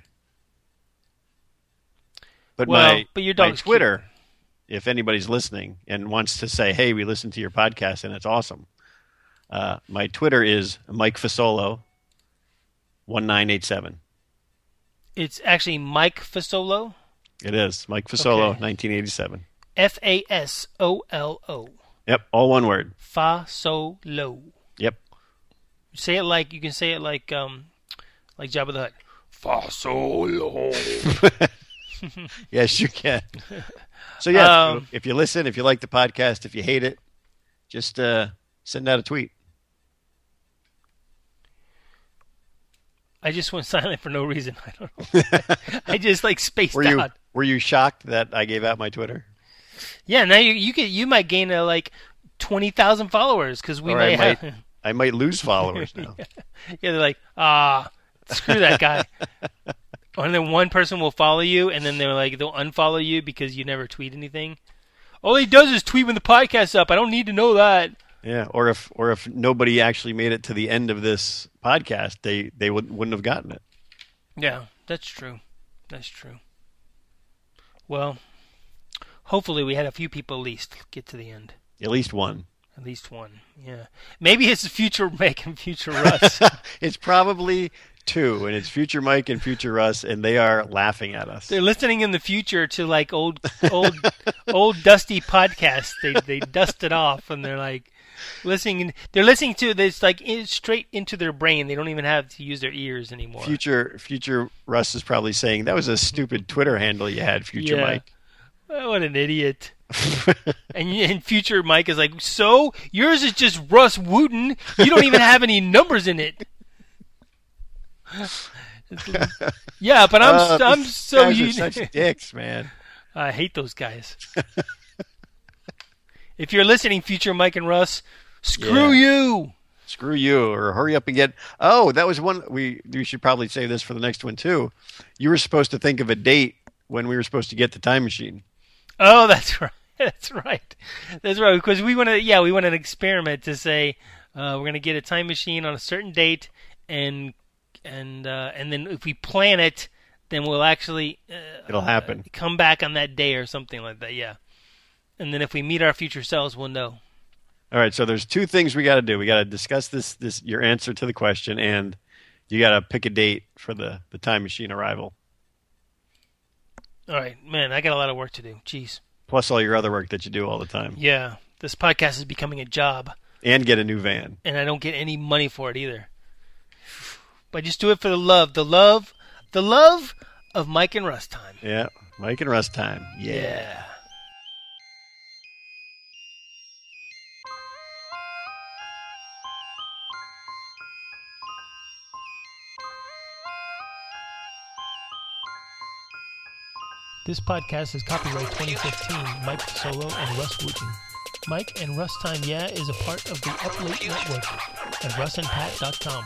But Well, my but your my dog's Twitter, if anybody's listening and wants to say, "Hey, we listened to your podcast and it's awesome," uh, my Twitter is Mike Fasolo, one nine eight seven. It's actually Mike Fasolo. It is Mike Fasolo, Okay. nineteen eighty seven. F A S O L O. Yep, all one word. Fa so low. Yep. Say it like you can say it like um like Jabba the Hutt. Fa so low. Yes, you can. So yeah, Um, if you listen, if you like the podcast, if you hate it, just uh, send out a tweet. I just went silent for no reason. I don't know. I just like spaced Were you out. were you shocked that I gave out my Twitter? Yeah, now you you get you might gain a, like twenty thousand followers because we may I have. might I might lose followers now. Yeah, they're like, ah, screw that guy. And then one person will follow you, and then they're like, they'll unfollow you because you never tweet anything. All he does is tweet when the podcast's up. I don't need to know that. Yeah, or if or if nobody actually made it to the end of this podcast, they they would, wouldn't have gotten it. Yeah, that's true. That's true. Well, hopefully we had a few people at least get to the end. At least one. At least one. Yeah. Maybe it's future Mike and future Russ. it's probably two, and it's future Mike and future Russ, and they are laughing at us. They're listening in the future to like old, old, old dusty podcasts. They they dust it off and they're like listening. They're listening to this like straight into their brain. They don't even have to use their ears anymore. Future future Russ is probably saying that was a stupid Twitter handle you had, future Yeah. Mike. Oh, what an idiot! and, and future Mike is like, so yours is just Russ Wooten. You don't even have any numbers in it. yeah, but I'm Uh, I'm so guys are you. such dicks, man. I hate those guys. if you're listening, future Mike and Russ, screw you. screw you, or hurry up and get. Oh, that was one. We we should probably save this for the next one too. You were supposed to think of a date when we were supposed to get the time machine. Oh, that's right. That's right. That's right. Because we want to, yeah, we want an experiment to say uh, we're going to get a time machine on a certain date, and and uh, and then if we plan it, then we'll actually uh, It'll happen. come back on that day or something like that. Yeah. And then if we meet our future selves, we'll know. All right, so there's two things we got to do. We got to discuss this this your answer to the question, and you got to pick a date for the the time machine arrival, All right, man, I got a lot of work to do. Jeez. plus all your other work that you do all the time, Yeah, this podcast is becoming a job, and get a new van. and I don't get any money for it either. But just do it for the love, the love, the love of Mike and Russ time. Yeah, Mike and Russ time. Yeah. This podcast is copyright 2015, Mike Solo and Russ Wooten. Mike and Russ Time Yeah is a part of the Up Late Network at russandpat.com.